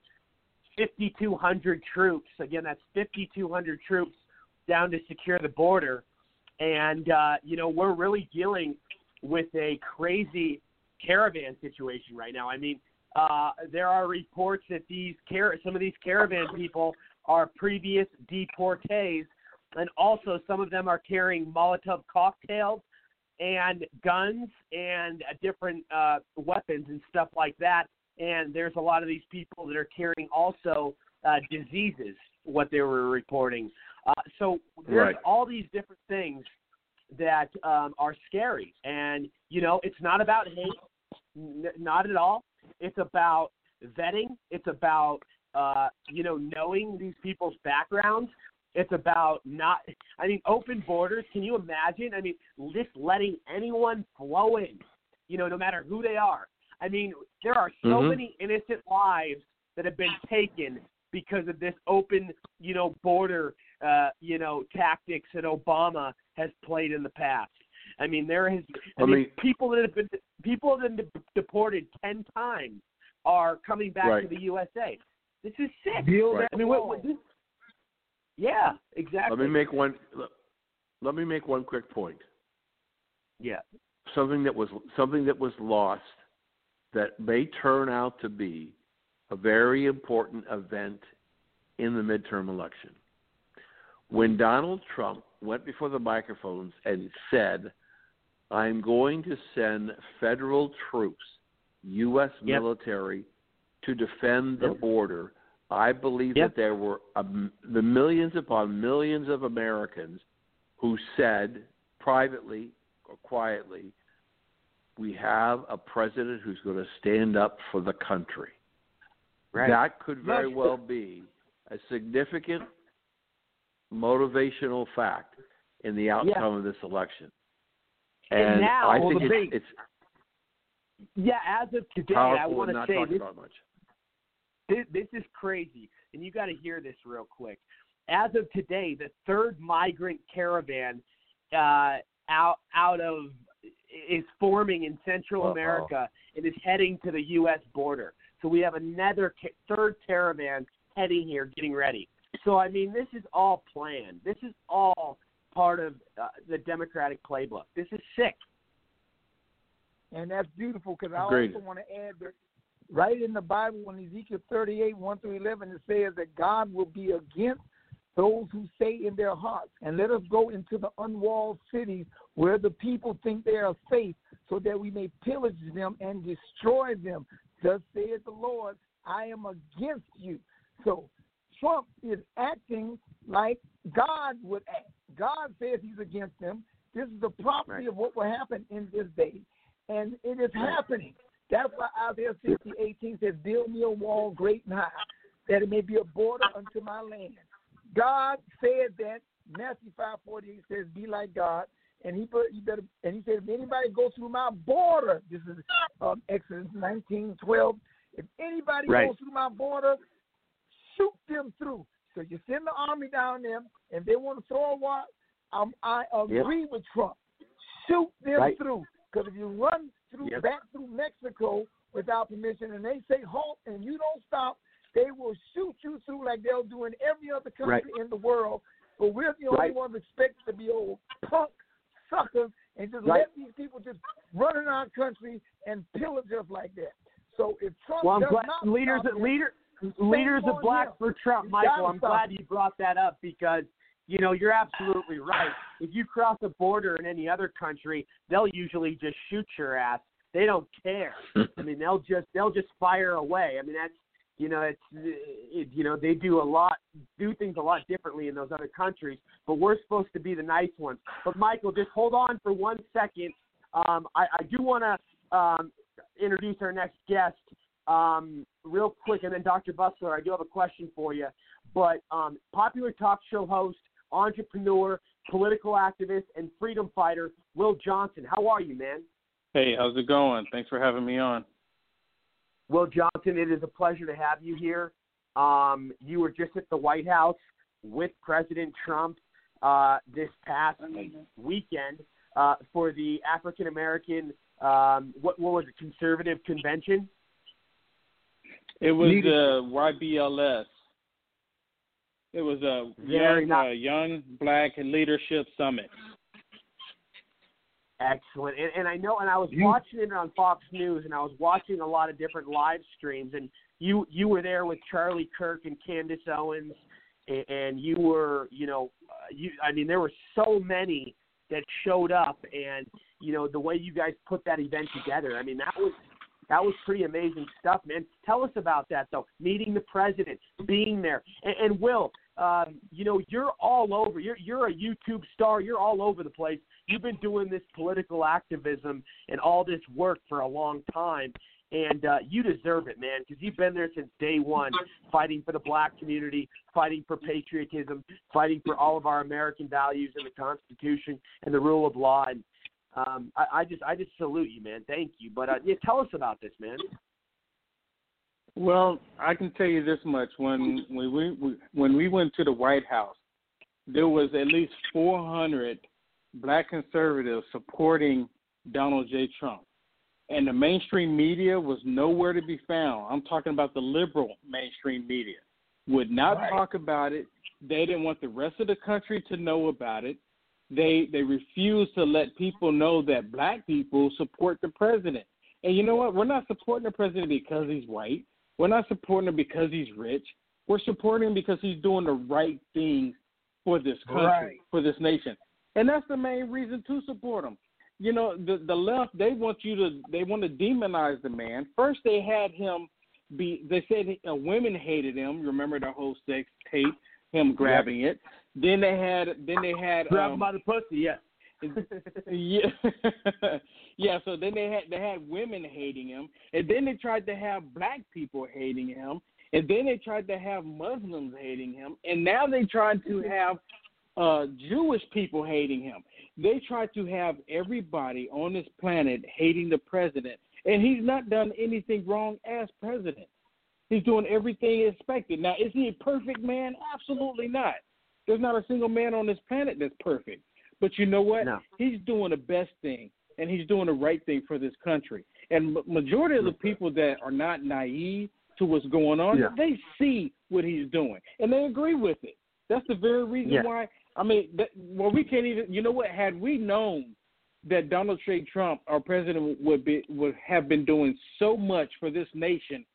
5,200 troops. Again, that's 5,200 troops down to secure the border. And uh, you know, we're really dealing with a crazy caravan situation right now. I mean, uh, there are reports that these car- some of these caravan people are previous deportees, and also some of them are carrying Molotov cocktails and guns and uh, different uh, weapons and stuff like that. And there's a lot of these people that are carrying also uh, diseases, what they were reporting. Uh, so there's Right. all these different things that um, are scary. And, you know, it's not about hate, n- not at all. It's about vetting, it's about, uh, you know, knowing these people's backgrounds. It's about not, I mean, open borders. Can you imagine? I mean, just letting anyone flow in, you know, no matter who they are. I mean, there are so Mhm. many innocent lives that have been taken because of this open, you know, border, uh, you know, tactics that Obama has played in the past. I mean, there has, I, I mean, mean- people that have been people that have been de- deported ten times are coming back to the USA. This is sick. Build Right. that I mean, what, wall. what this, yeah, exactly. Let me make one. Let, let me make one quick point. yeah, Something that was something that was lost that may turn out to be a very important event in the midterm election. When Donald Trump went before the microphones and said, "I'm going to send federal troops, U.S. Yep. military, to defend the Yep. border," I believe Yep. that there were um, the millions upon millions of Americans who said privately or quietly, "We have a president who's going to stand up for the country." right. That could very well be a significant motivational fact in the outcome of this election. And And, now- I think it's, big- it's yeah. As of today, I want to say this, about much. This, this is crazy, and you got to hear this real quick. As of today, the third migrant caravan uh, out out of is forming in Central Uh-oh. America and is heading to the U.S. border. So we have another ca- third caravan heading here, getting ready. So I mean, this is all planned. This is all part of uh, the Democratic playbook. This is sick. And that's beautiful because I Agreed. also want to add that right in the Bible, in Ezekiel 38, 1 through 11, it says that God will be against those who say in their hearts, and let us go into the unwalled cities where the people think they are safe, so that we may pillage them and destroy them. Thus saith the Lord, I am against you. So Trump is acting like God would act. God says he's against them. This is the prophecy of what will happen in this day. And it is happening. That's why Isaiah 60, 18 says, Build me a wall great and high, that it may be a border unto my land. God said that. Matthew 5, 48 says, Be like God. And he put, you better, and he said, if anybody goes through my border, this is um, Exodus 19, 12. If anybody Right. goes through my border, shoot them through. So you send the army down there, and they want to throw a war. Um, I agree with Trump. Shoot them Right. through. Because if you run through Yep. back through Mexico without permission, and they say halt, and you don't stop, they will shoot you through like they'll do in every other country Right. in the world. But we're the only Right. ones expected to be old punk suckers and just Right. let these people just run in our country and pillage us like that. So if Trump Well, does glad not leaders stop leader leaders of black him. for Trump, You Michael. I'm glad it. you brought that up because you know you're absolutely right. If you cross a border in any other country, they'll usually just shoot your ass. They don't care. I mean, they'll just they'll just fire away. I mean, that's you know it's it, you know they do a lot do things a lot differently in those other countries. But we're supposed to be the nice ones. But Michael, just hold on for one second. Um, I, I do want to um, introduce our next guest um, real quick, and then Dr. Busler, I do have a question for you. But um, popular talk show host, entrepreneur, political activist, and freedom fighter Will Johnson. How are you, man? Hey, how's it going? Thanks for having me on. Will Johnson, it is a pleasure to have you here. Um, you were just at the White House with President Trump uh, this past weekend uh, for the African American, um, what, what was it, conservative convention? It was Needed- uh, YBLS. It was a Very young, uh, young Black Leadership Summit. Excellent. And, and I know, and I was watching it on Fox News, and I was watching a lot of different live streams, and you you were there with Charlie Kirk and Candace Owens, and, and you were, you know, uh, you. I mean, there were so many that showed up, and you know the way you guys put that event together. I mean, that was that was pretty amazing stuff, man. Tell us about that, though. Meeting the president, being there, and, and Will, um, you know, you're all over. You're you're a YouTube star. You're all over the place. You've been doing this political activism and all this work for a long time, and uh, you deserve it, man, because you've been there since day one, fighting for the black community, fighting for patriotism, fighting for all of our American values and the Constitution and the rule of law. And um, I, I just I just salute you, man. Thank you. But uh, yeah, tell us about this, man. Well, I can tell you this much: when when we we- when we went to the White House, there was at least 400 Black conservatives supporting Donald J. Trump, and the mainstream media was nowhere to be found. I'm talking about the liberal mainstream media would not talk about it. They didn't want the rest of the country to know about it. They they refuse to let people know that black people support the president. And you know what? We're not supporting the president because he's white. We're not supporting him because he's rich. We're supporting him because he's doing the right things for this country, Right. for this nation. And that's the main reason to support him. You know, the the left they want you to they want to demonize the man. First they had him be they said uh, women hated him. Remember the whole sex tape, him grabbing it. Then they had then they had Grab um, him by the pussy, yeah. yeah, yeah. So then they had they had women hating him, and then they tried to have black people hating him, and then they tried to have Muslims hating him, and now they tried to have uh, Jewish people hating him. They tried to have everybody on this planet hating the president, and he's not done anything wrong as president. He's doing everything expected. Now, is he a perfect man? Absolutely not. There's not a single man on this planet that's perfect. But you know what? No. He's doing the best thing, and he's doing the right thing for this country. And majority of the people that are not naive to what's going on, Yeah. they see what he's doing, and they agree with it. That's the very reason Yeah. why. I mean, that, well, we can't even. You know what? Had we known that Donald J. Trump, our president, would be would have been doing so much for this nation,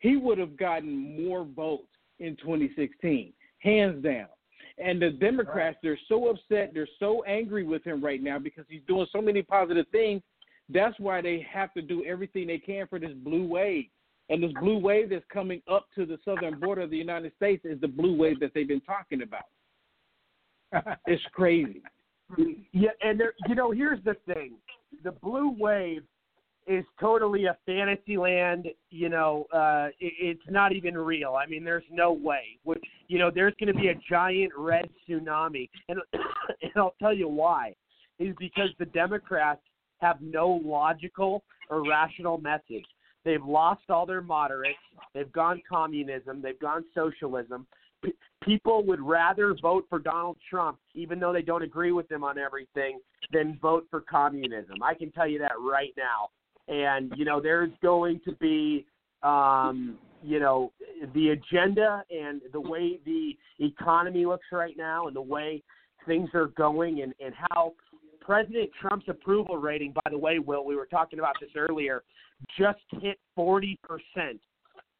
he would have gotten more votes in 2016, hands down. And the Democrats, they're so upset, they're so angry with him right now because he's doing so many positive things. That's why they have to do everything they can for this blue wave. And this blue wave that's coming up to the southern border of the United States is the blue wave that they've been talking about. It's crazy. Yeah, and there, you know, here's the thing: the blue wave is totally a fantasy land. You know, uh, it, it's not even real. I mean, there's no way. Which, you know, there's going to be a giant red tsunami, and and I'll tell you why. Is because the Democrats have no logical or rational message. They've lost all their moderates. They've gone communism. They've gone socialism. P- people would rather vote for Donald Trump, even though they don't agree with him on everything, than vote for communism. I can tell you that right now. And you know there's going to be um, you know the agenda and the way the economy looks right now and the way things are going and, and how President Trump's approval rating, by the way, Will, we were talking about this earlier, just hit 40%,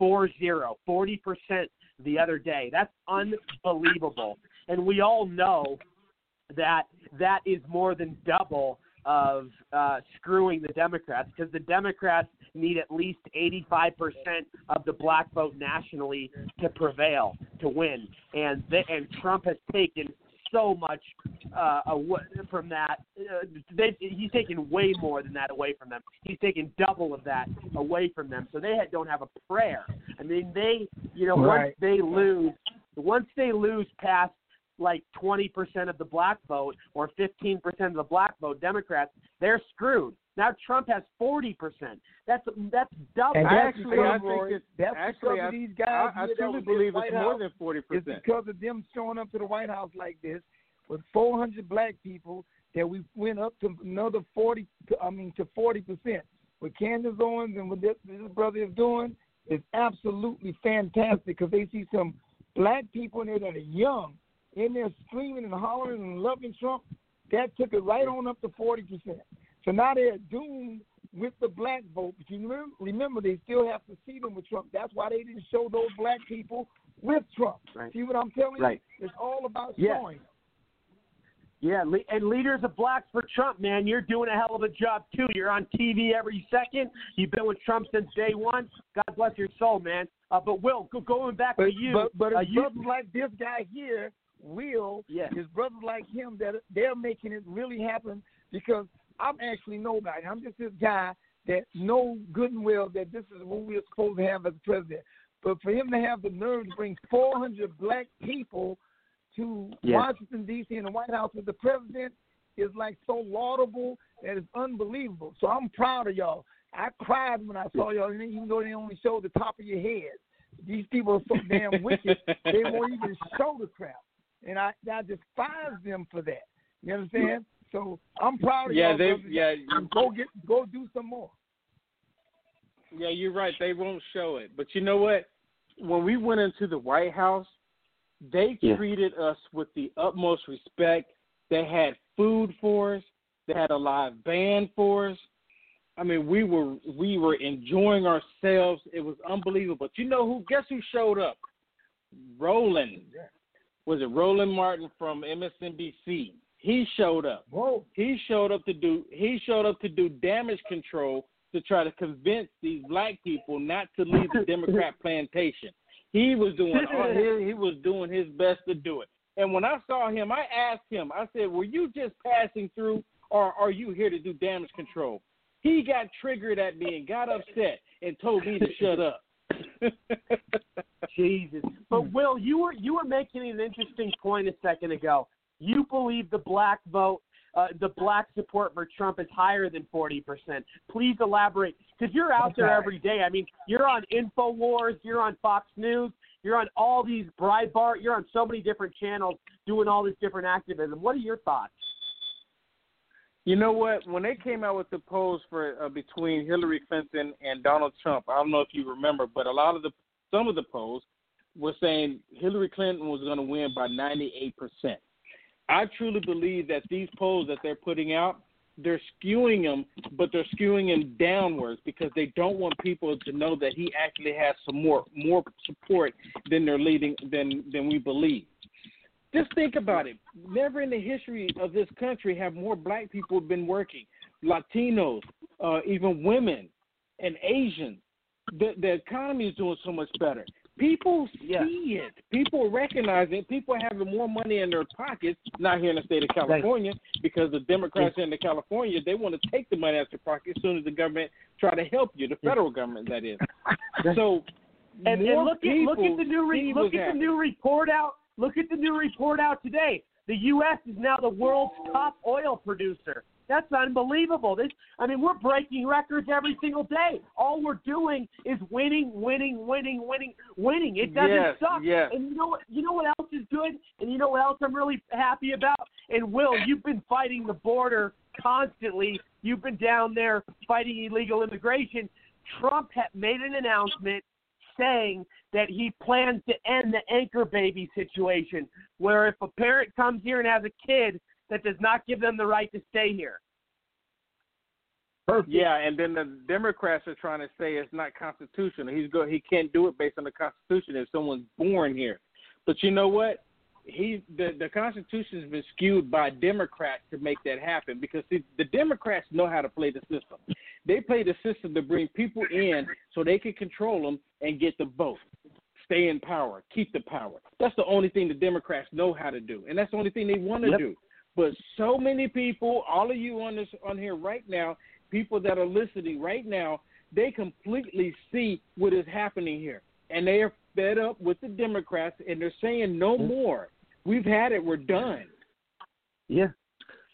4-0, 40% the other day. That's unbelievable. And we all know that that is more than double of uh, screwing the Democrats because the Democrats need at least 85% of the black vote nationally to prevail to win, and they, and Trump has taken so much uh, away from that. Uh, they, he's taken way more than that away from them. He's taken double of that away from them. So they had, don't have a prayer. I mean, they, you know, Right. once they lose, once they lose past like 20% of the black vote or 15% of the black vote, Democrats, they're screwed. Now Trump has 40%. That's that's double. And I that's actually, because, I think Roy, it's that's actually, because I, of these guys I, I here that truly was in believe White it's more House. than 40%. It's percent. because of them showing up to the White House like this with 400 black people that we went up to another 40. I mean to 40 percent. What Candace Owens and what this, this brother is doing is absolutely fantastic because they see some black people in there that are young in there screaming and hollering and loving Trump. That took it right on up to 40 percent. So now they're doomed with the black vote. But you remember, remember, they still have to see them with Trump. That's why they didn't show those black people with Trump. Right. See what I'm telling Right. you? It's all about Yeah. showing. Yeah, and leaders of blacks for Trump, man, you're doing a hell of a job too. You're on TV every second. You've been with Trump since day one. God bless your soul, man. Uh, but Will, going back But to you, but, but uh, you, like this guy here, Will, Yeah. his brothers like him that they're making it really happen because I'm actually nobody. I'm just this guy that know good and well that this is what we're supposed to have as president. But for him to have the nerve to bring 400 black people to Yeah. Washington D.C. and the White House with the president is like so laudable that it's unbelievable. So I'm proud of y'all. I cried when I saw y'all, and even though they only showed the top of your head. These people are so damn wicked. They won't even show the crap, and I I despise them for that. You understand? So I'm proud of Yeah, y'all. they, yeah, And go get go do some more. Yeah, you're right. They won't show it. But you know what? When we went into the White House, they Yeah. treated us with the utmost respect. They had food for us. They had a live band for us. I mean, we were we were enjoying ourselves. It was unbelievable. But you know who? Guess who showed up? Roland. Was it Roland Martin from MSNBC? He showed up. Whoa. He showed up to do he showed up to do damage control to try to convince these black people not to leave the Democrat plantation. He was doing all his, he was doing his best to do it. And when I saw him, I asked him. I said, "Were you just passing through, or are you here to do damage control?" He got triggered at me and got upset and told me to shut up. Jesus. But Will, you were you were making an interesting point a second ago. You believe the black vote, uh, the black support for Trump is higher than forty percent. Please elaborate, because you're out there every day. I mean, you're on Infowars, you're on Fox News, you're on all these Breitbart, you're on so many different channels doing all this different activism. What are your thoughts? You know what? When they came out with the polls for uh, between Hillary Clinton and Donald Trump, I don't know if you remember, but a lot of the some of the polls were saying Hillary Clinton was going to win by 98%. I truly believe that these polls that they're putting out, they're skewing them, but they're skewing them downwards because they don't want people to know that he actually has some more more support than they're leading than than we believe. Just think about it. Never in the history of this country have more black people been working, Latinos, uh, even women, and Asians. The, the economy is doing so much better. People see Yeah. it. People recognize it. People having more money in their pockets. Not here in the state of California, because the Democrats in the California they want to take the money out of your pocket as soon as the government try to help you. The federal government, that is. So And, and look at look at the new re- look at the new report out. Look at the new report out today. The U.S. is now the world's top oil producer. That's unbelievable. This, I mean, we're breaking records every single day. All we're doing is winning, winning, winning, winning, winning. It doesn't Yes, suck. yes. And you know what? You know what else is good? And you know what else I'm really happy about? And Will, you've been fighting the border constantly You've been down there fighting illegal immigration. Trump made an announcement saying that he plans to end the anchor baby situation, where if a parent comes here and has a kid, that does not give them the right to stay here. Perfect. Yeah, and then the Democrats are trying to say it's not constitutional. He's go he can't do it based on the Constitution if someone's born here. But you know what? He the the Constitution has been skewed by Democrats to make that happen because see, the Democrats know how to play the system. They play the system to bring people in so they can control them and get the vote, stay in power, keep the power. That's the only thing the Democrats know how to do, and that's the only thing they want to Yep. do. But so many people, all of you on this on here right now, people that are listening right now, they completely see what is happening here, and they are fed up with the Democrats, and they're saying no more. We've had it. We're done. Yeah.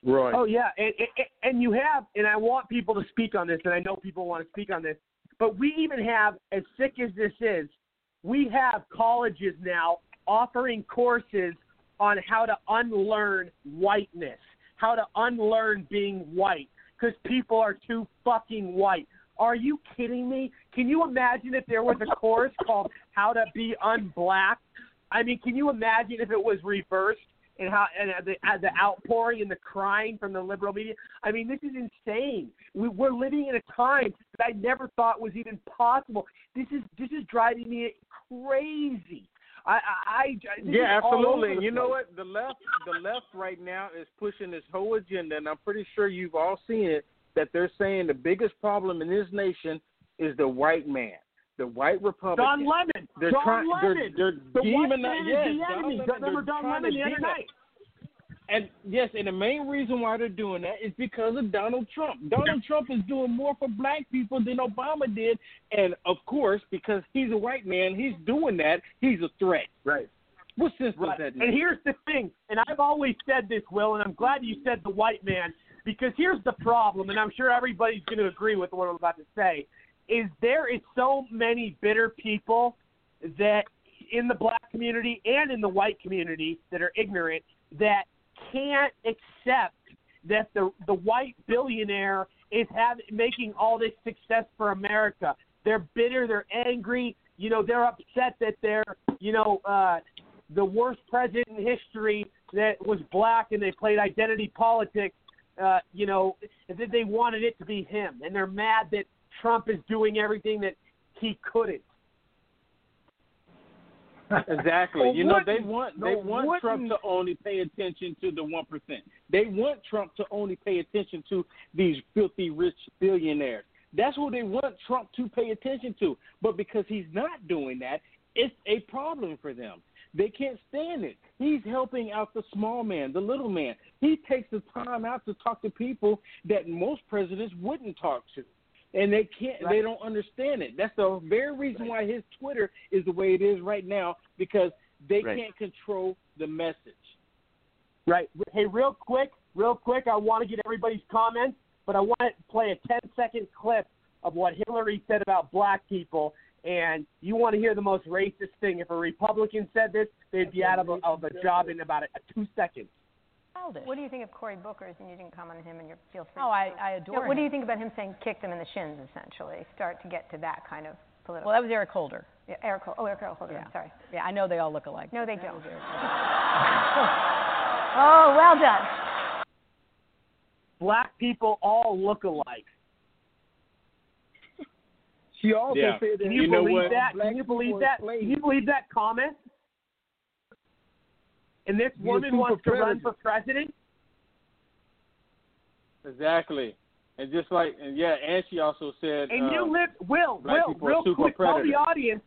Right. Oh yeah, and, and and you have, and I want people to speak on this, and I know people want to speak on this, but we even have, as sick as this is, we have colleges now offering courses on how to unlearn whiteness, how to unlearn being white, because people are too fucking white. Are you kidding me? Can you imagine if there was a course called How to Be Unblack? I mean, can you imagine if it was reversed and how and the uh, the outpouring and the crying from the liberal media? I mean, this is insane. We, we're living in a time that I never thought was even possible. This is this is driving me crazy. I, I, I Yeah, is all over absolutely. And you know what? The left, the left right now is pushing this whole agenda, and I'm pretty sure you've all seen it. That they're saying the biggest problem in this nation is the white man, the white Republican. Don Lemon. They're Don trying. They're, Lemon. they're the white man yes, is the Don enemy. Lemon, Remember Don Lemon the other night? And yes, and the main reason why they're doing that is because of Donald Trump. Donald Trump is doing more for black people than Obama did, and of course, because he's a white man, he's doing that. He's a threat. Right. What sense Right. does that And here's the thing, and I've always said this, Will, and I'm glad you said the white man, because here's the problem, and I'm sure everybody's going to agree with what I'm about to say, is there is so many bitter people that in the black community and in the white community that are ignorant that can't accept that the the white billionaire is having making all this success for America. They're bitter, they're angry, you know, they're upset that they're, you know, uh the worst president in history that was black and they played identity politics, uh, you know, that they wanted it to be him. And they're mad that Trump is doing everything that he couldn't. Exactly. Well, you know, they want they no, want Trump wouldn't- to only pay attention to the one percent. They want Trump to only pay attention to these filthy rich billionaires. That's who they want Trump to pay attention to. But because he's not doing that, it's a problem for them. They can't stand it. He's helping out the small man, the little man. He takes the time out to talk to people that most presidents wouldn't talk to. And they can't they don't understand it. That's the very reason why his Twitter is the way it is right now, because they Right. can't control the message. Right. Hey, real quick, real quick, I want to get everybody's comments, but I want to play a 10 second clip of what Hillary said about black people. And you want to hear the most racist thing. If a Republican said this, they'd be out of a, of a job in about a, two seconds. What do you think of Cory Booker's? And you didn't comment on him, and you feel free. Oh, I. I adore No, what do you think about him saying kick them in the shins, essentially? Start to get to that kind of political. Well, that was Eric Holder. yeah, Eric. Hol- Oh, Eric Holder. Yeah. Sorry. Yeah, I know they all look alike. No, they That don't. was Eric Oh, well done. Black people all look alike. She also Yeah. said that Can you, You believe what? that? Black Can you believe that? slaves. Can you believe that comment? And this You're woman super wants to run for president? Exactly. And just like and yeah, and she also said And uh, you lived, Will, black Will, real super quick, tell the audience,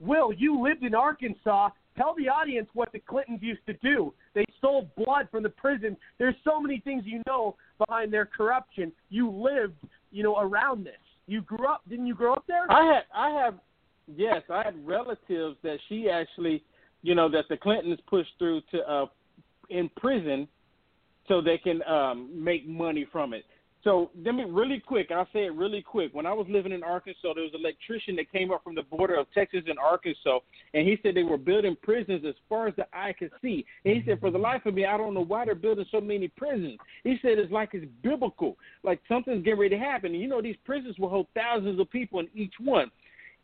Will, you lived in Arkansas. Tell the audience what the Clintons used to do. They stole blood from the prison. There's so many things you know behind their corruption. You lived, you know, around this. You grew up, didn't you grow up there? I had I have yes, I had relatives that she actually you know, that the Clintons pushed through to uh in prison so they can um make money from it. So let me really quick. I'll say it really quick. When I was living in Arkansas, there was an electrician that came up from the border of Texas and Arkansas, and he said they were building prisons as far as the eye could see. And he said, for the life of me, I don't know why they're building so many prisons. He said it's like it's biblical, like something's getting ready to happen. And you know, these prisons will hold thousands of people in each one.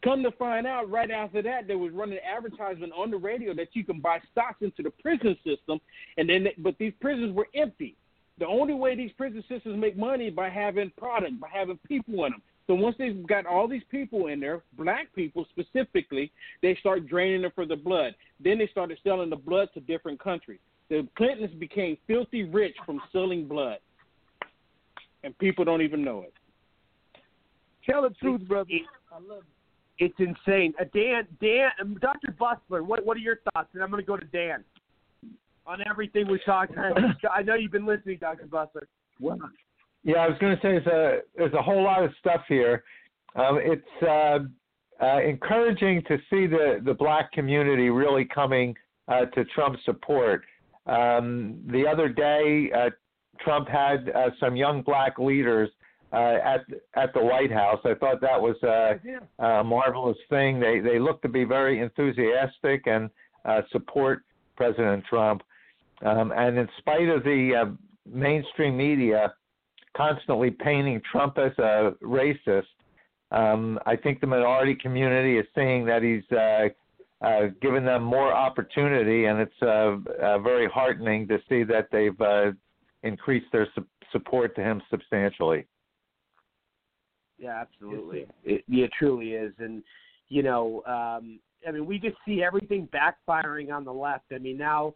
Come to find out, right after that, there was running advertisement on the radio that you can buy stocks into the prison system, and then but these prisons were empty. The only way these prison systems make money by having product, by having people in them. So once they've got all these people in there, black people specifically, they start draining them for the blood. Then they started selling the blood to different countries. The Clintons became filthy rich from selling blood, and people don't even know it. Tell the truth, brother. I love it. It's insane. Uh, Dan, Dan, um, Dr. Busler, what what are your thoughts? And I'm going to go to Dan on everything we talked. About. I know you've been listening, Dr. Busler. Well, yeah, I was going to say there's a there's a whole lot of stuff here. Um, it's uh, uh, encouraging to see the the black community really coming uh, to Trump's support. Um, the other day, uh, Trump had uh, some young black leaders uh, at at the White House. I thought that was a, a marvelous thing. They they look to be very enthusiastic and support President Trump. Um, and in spite of the uh, mainstream media constantly painting Trump as a racist, um, I think the minority community is seeing that he's uh, uh, given them more opportunity, and it's uh, uh, very heartening to see that they've uh, increased their su- support to him substantially. Yeah, absolutely. It, it truly is, and you know, um, I mean, we just see everything backfiring on the left. I mean, now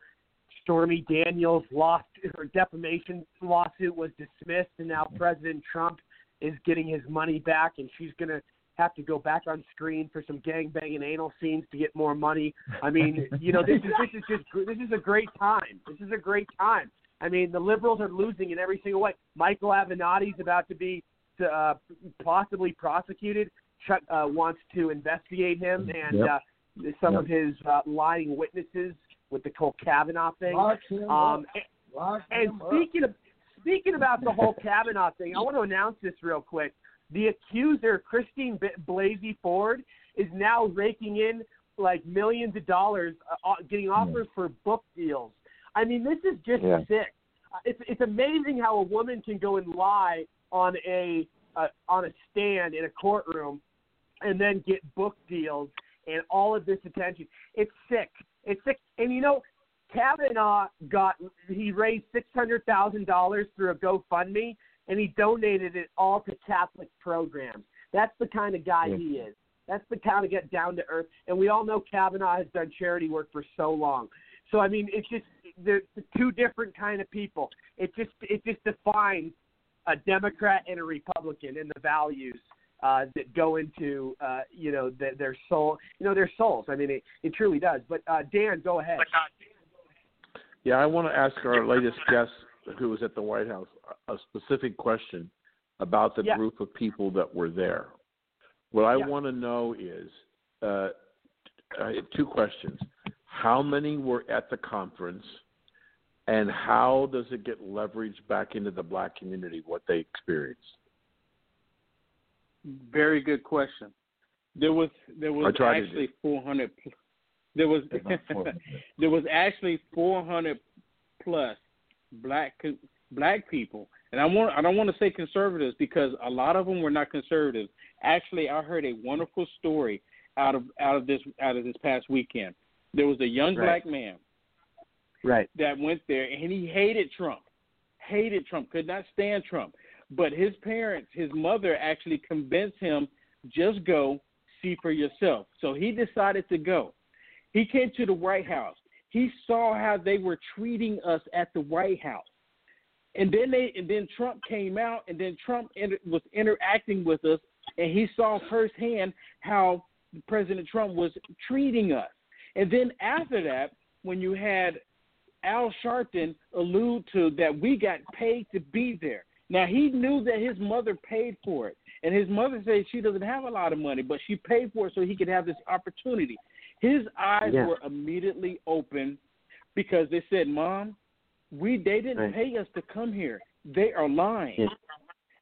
Stormy Daniels' lost her defamation lawsuit was dismissed, and now President Trump is getting his money back, and she's going to have to go back on screen for some gangbanging anal scenes to get more money. I mean, you know, this is this is just this is a great time. This is a great time. I mean, the liberals are losing in every single way. Michael Avenatti's about to be uh, possibly prosecuted. Chuck uh, wants to investigate him and yep. uh, some yep. of his uh, lying witnesses with the whole Kavanaugh thing. Um, and, and speaking of speaking about the whole Kavanaugh thing, I want to announce this real quick. The accuser, Christine Blasey Ford, is now raking in like millions of dollars, uh, getting offers for book deals. I mean, this is just yeah. sick. Uh, it's it's amazing how a woman can go and lie on a uh, on a stand in a courtroom, and then get book deals and all of this attention. It's sick. It's sick. And you know, Kavanaugh got he raised six hundred thousand dollars through a GoFundMe, and he donated it all to Catholic programs. That's the kind of guy yeah. he is. That's the kind of get down to earth. And we all know Kavanaugh has done charity work for so long. So I mean, it's just the, the two different kind of people. It just it just defines a Democrat and a Republican and the values uh, that go into uh, you know the, their soul, you know their souls. I mean, it, it truly does. But uh, Dan, go ahead. Yeah, I want to ask our latest guest, who was at the White House, a specific question about the yeah. group of people that were there. What I yeah. want to know is uh, two questions: How many were at the conference? And how does it get leveraged back into the black community? What they experienced? Very good question. There was there was actually 400. There was there was actually 400 plus black black people, and I want I don't want to say conservatives because a lot of them were not conservatives. Actually, I heard a wonderful story out of out of this out of this past weekend. There was a young right. black man, right, that went there, and he hated Trump, hated Trump, could not stand Trump. But his parents, his mother actually convinced him, just go, see for yourself. So he decided to go. He came to the White House. He saw how they were treating us at the White House. And then they and then Trump came out and then Trump inter, was interacting with us and he saw firsthand how President Trump was treating us. And then after that, when you had Al Sharpton allude to that we got paid to be there. Now he knew that his mother paid for it, and his mother said she doesn't have a lot of money, but she paid for it so he could have this opportunity. His eyes yeah. were immediately open because they said, "Mom, we they didn't right. pay us to come here. They are lying." Yeah.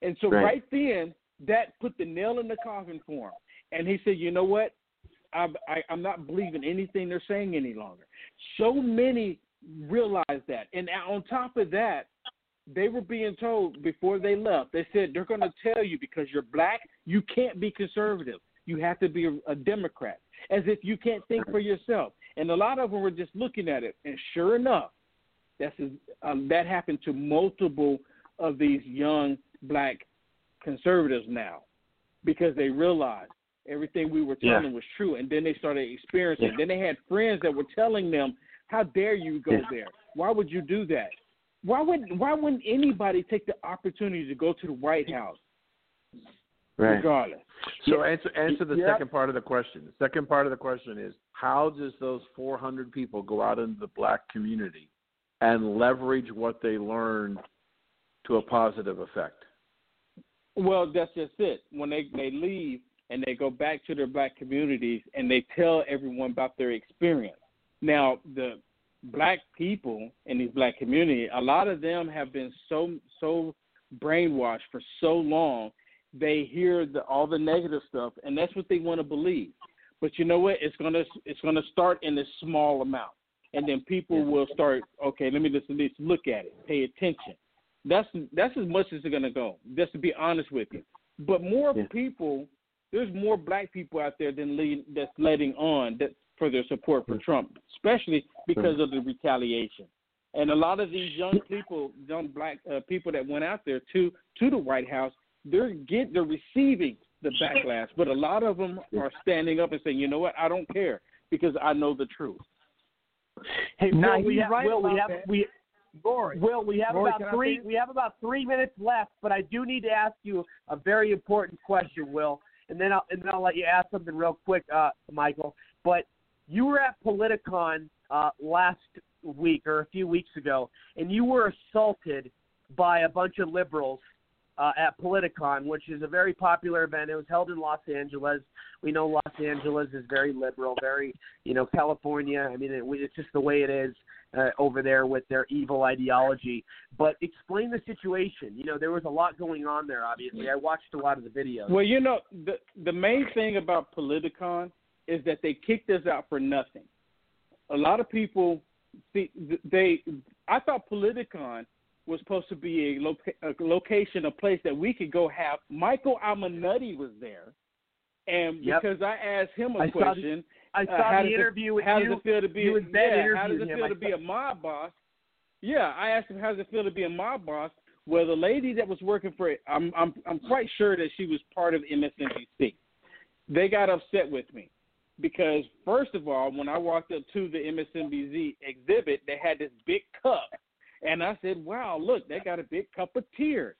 And so Right. right, then, that put the nail in the coffin for him. And he said, you know what? I, I, I'm not believing anything they're saying any longer. So many realized that. And on top of that, they were being told before they left, they said they're going to tell you because you're black, you can't be conservative. You have to be a, a Democrat, as if you can't think for yourself. And a lot of them were just looking at it. And sure enough, that's um, that happened to multiple of these young black conservatives now because they realized everything we were telling Yeah. was true. And then they started experiencing. Yeah. Then they had friends that were telling them, "How dare you go Yeah. there? Why would you do that? Why would why wouldn't anybody take the opportunity to go to the White House regardless?" So answer answer the Yeah. second part of the question. The second part of the question is how does those 400 people go out into the black community and leverage what they learned to a positive effect? Well, that's just it. When they they leave and they go back to their black communities and they tell everyone about their experience. Now, the black people in these black community, a lot of them have been so so brainwashed for so long. They hear the, all the negative stuff, and that's what they want to believe. But you know what? It's gonna it's gonna start in a small amount, and then people will start. Okay, let me just at least look at it, pay attention. That's that's as much as it's gonna go. Just to be honest with you. But more people, there's more black people out there than lead, that's letting on that for their support for Trump, especially because of the retaliation. And a lot of these young people, young black uh, people that went out there to to the White House, they're get they're receiving the backlash, but a lot of them are standing up and saying, you know what, I don't care because I know the truth. Hey, Nah, Will, we he's have, right Will, we about have that. we Rory. Will, we have Rory, can about three we have about three minutes left, but I do need to ask you a very important question, Will, and then I'll and then I'll let you ask something real quick, uh, Michael. But you were at Politicon uh, last week or a few weeks ago, and you were assaulted by a bunch of liberals uh, at Politicon, which is a very popular event. It was held in Los Angeles. We know Los Angeles is very liberal, very you know California. I mean, it, it's just the way it is uh, over there with their evil ideology. But explain the situation. You know, there was a lot going on there. Obviously, I watched a lot of the videos. Well, you know, the the main thing about Politicon is that they kicked us out for nothing. A lot of people see they. I thought Politicon was supposed to be a, loca- a location, a place that we could go have. Michael Avenatti was there, and Yep. because I asked him a I saw the- question, I uh, saw how the interview it, with how you. does it feel to be You yeah, how does it feel I to be a mob boss? Yeah, I asked him how does it feel to be a mob boss. Well, the lady that was working for it, I'm I'm I'm quite sure that she was part of MSNBC. They got upset with me because first of all, when I walked up to the MSNBC exhibit, they had this big cup, and I said, "Wow, look, they got a big cup of tears."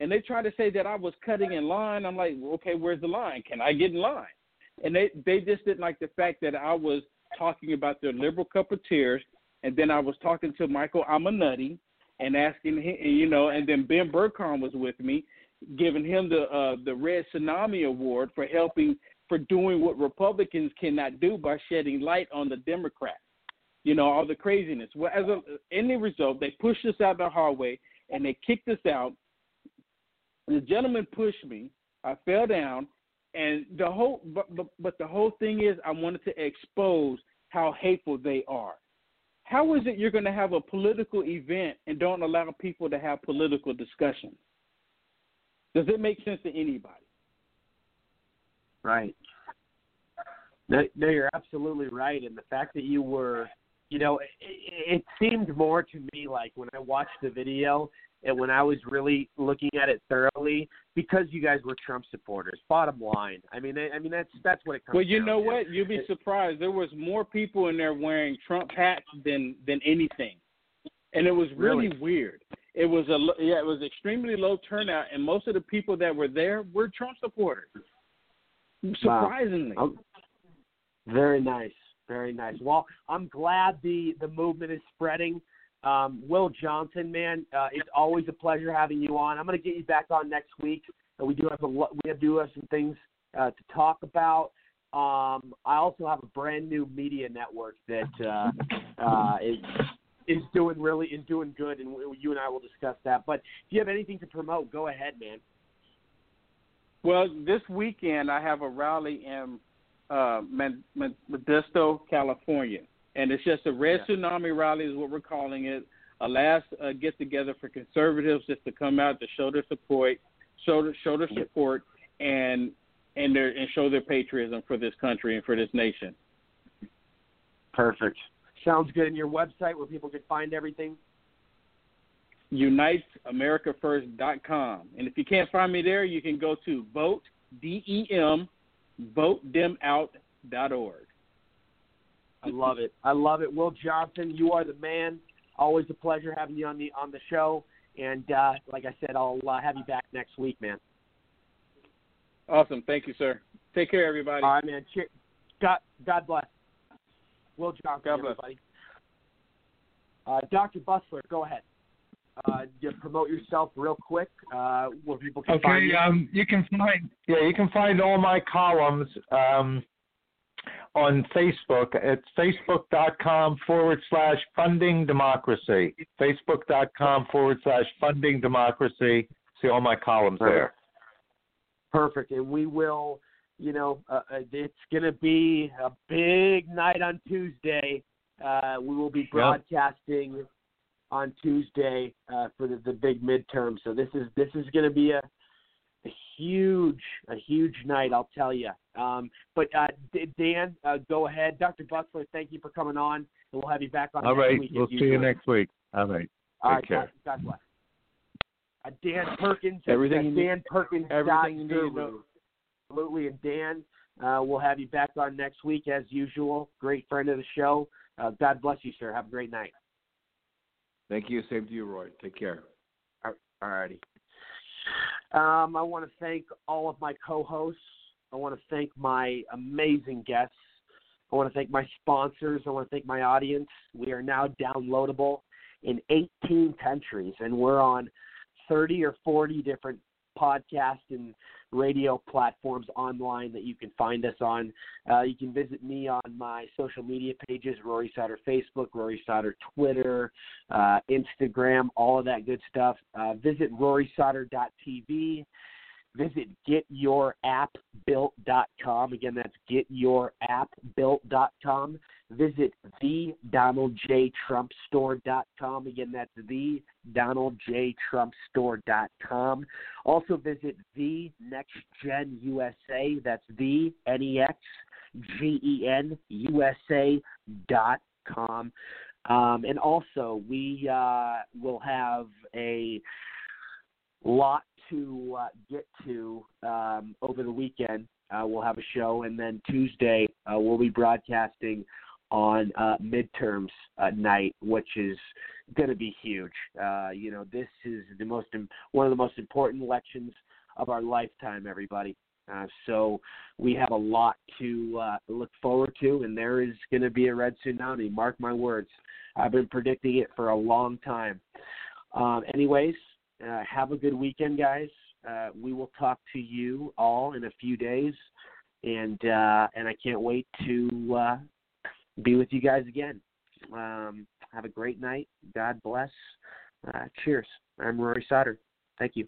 And they tried to say that I was cutting in line. I'm like, "Okay, where's the line? Can I get in line?" And they they just didn't like the fact that I was talking about their liberal cup of tears, and then I was talking to Michael Avenatti and asking him, you know, and then Ben Burkhardt was with me, giving him the uh, the Red Tsunami Award for helping for doing what Republicans cannot do by shedding light on the Democrats. You know, all the craziness. Well, as a any result, they pushed us out the hallway and they kicked us out. The gentleman pushed me. I fell down, and the whole but, but but the whole thing is, I wanted to expose how hateful they are. How is it you're going to have a political event and don't allow people to have political discussions? Does it make sense to anybody? Right. No, no, you're absolutely right. And the fact that you were, you know, it, it seemed more to me like when I watched the video and when I was really looking at it thoroughly, because you guys were Trump supporters. Bottom line, I mean, I, I mean that's that's what it comes. Well, you know to. what? You'd be surprised. There was more people in there wearing Trump hats than than anything, and it was really, Really? weird. It was a yeah, it was extremely low turnout, and most of the people that were there were Trump supporters. Surprisingly. Oh, very nice, very nice. Well, I'm glad the the movement is spreading. Um, Will Johnson, man, uh, it's always a pleasure having you on. I'm going to get you back on next week. Uh, we do have a we have do have some things uh, to talk about. Um, I also have a brand new media network that uh, uh, is is doing really is doing good, and you and I will discuss that. But if you have anything to promote, go ahead, man. Well, this weekend I have a rally in uh, Modesto, California, and it's just a red yeah. tsunami rally is what we're calling it. A last uh, get together for conservatives just to come out to show their support, show their, show their support, and and their and show their patriotism for this country and for this nation. Perfect. Sounds good. And your website where people can find everything? UnitesAmericaFirst.com. And if you can't find me there, you can go to vote, D-E-M, votedemout.org. I love it. I love it. Will Johnson, you are the man. Always a pleasure having you on the on the show. And uh, like I said, I'll uh, have you back next week, man. Awesome. Thank you, sir. Take care, everybody. All right, man. God, God bless. Will Johnson, God bless. everybody. Uh, Dr. Busler, go ahead. Uh, just promote yourself real quick, uh, where people can okay, find you. Um, you can find yeah, you can find all my columns um, on Facebook. It's facebook.com forward slash funding democracy. Facebook.com forward slash funding democracy. See all my columns Perfect. there. Perfect, and we will. You know, uh, uh it's going to be a big night on Tuesday. Uh, we will be broadcasting. Yep on Tuesday uh, for the, the big midterm. So this is this is going to be a, a huge a huge night, I'll tell you. Um, but uh, Dan, uh, go ahead, Dr. Busler. Thank you for coming on, and we'll have you back on. All next week we'll see you next week. All right, All take right, care. God, God bless. Uh, Dan Perkins. Everything Dan Perkins. Everything you need to know. Absolutely, and Dan, uh, we'll have you back on next week as usual. Great friend of the show. Uh, God bless you, sir. Have a great night. Thank you. Same to you, Roy. Take care. All righty. Um, I want to thank all of my co-hosts. I want to thank my amazing guests. I want to thank my sponsors. I want to thank my audience. We are now downloadable in 18 countries, and we're on 30 or 40 different podcast and radio platforms online that you can find us on. Uh, you can visit me on my social media pages Rory Sauter Facebook, Rory Sauter Twitter, uh, Instagram, all of that good stuff. Uh, visit RorySauter.tv. Visit getyourappbuilt.com. Again, that's getyourappbuilt.com. Visit the Donald J Trump Store.com. Again, that's the Donald J Trump Store.com. Also visit the Next Gen USA. That's the N E X G E N USA dot com. Um, and also, we uh, will have a lot to uh, get to um, over the weekend. Uh, we'll have a show, and then Tuesday uh, we'll be broadcasting on uh, midterms night, which is going to be huge. Uh, you know, this is the most one of the most important elections of our lifetime, everybody. Uh, so we have a lot to uh, look forward to, and there is going to be a red tsunami. Mark my words. I've been predicting it for a long time. Um, anyways, uh, have a good weekend, guys. We will talk to you all in a few days, and and I can't wait to be with you guys again. Um, have a great night. God bless. Uh, cheers. I'm Rory Sauter. Thank you.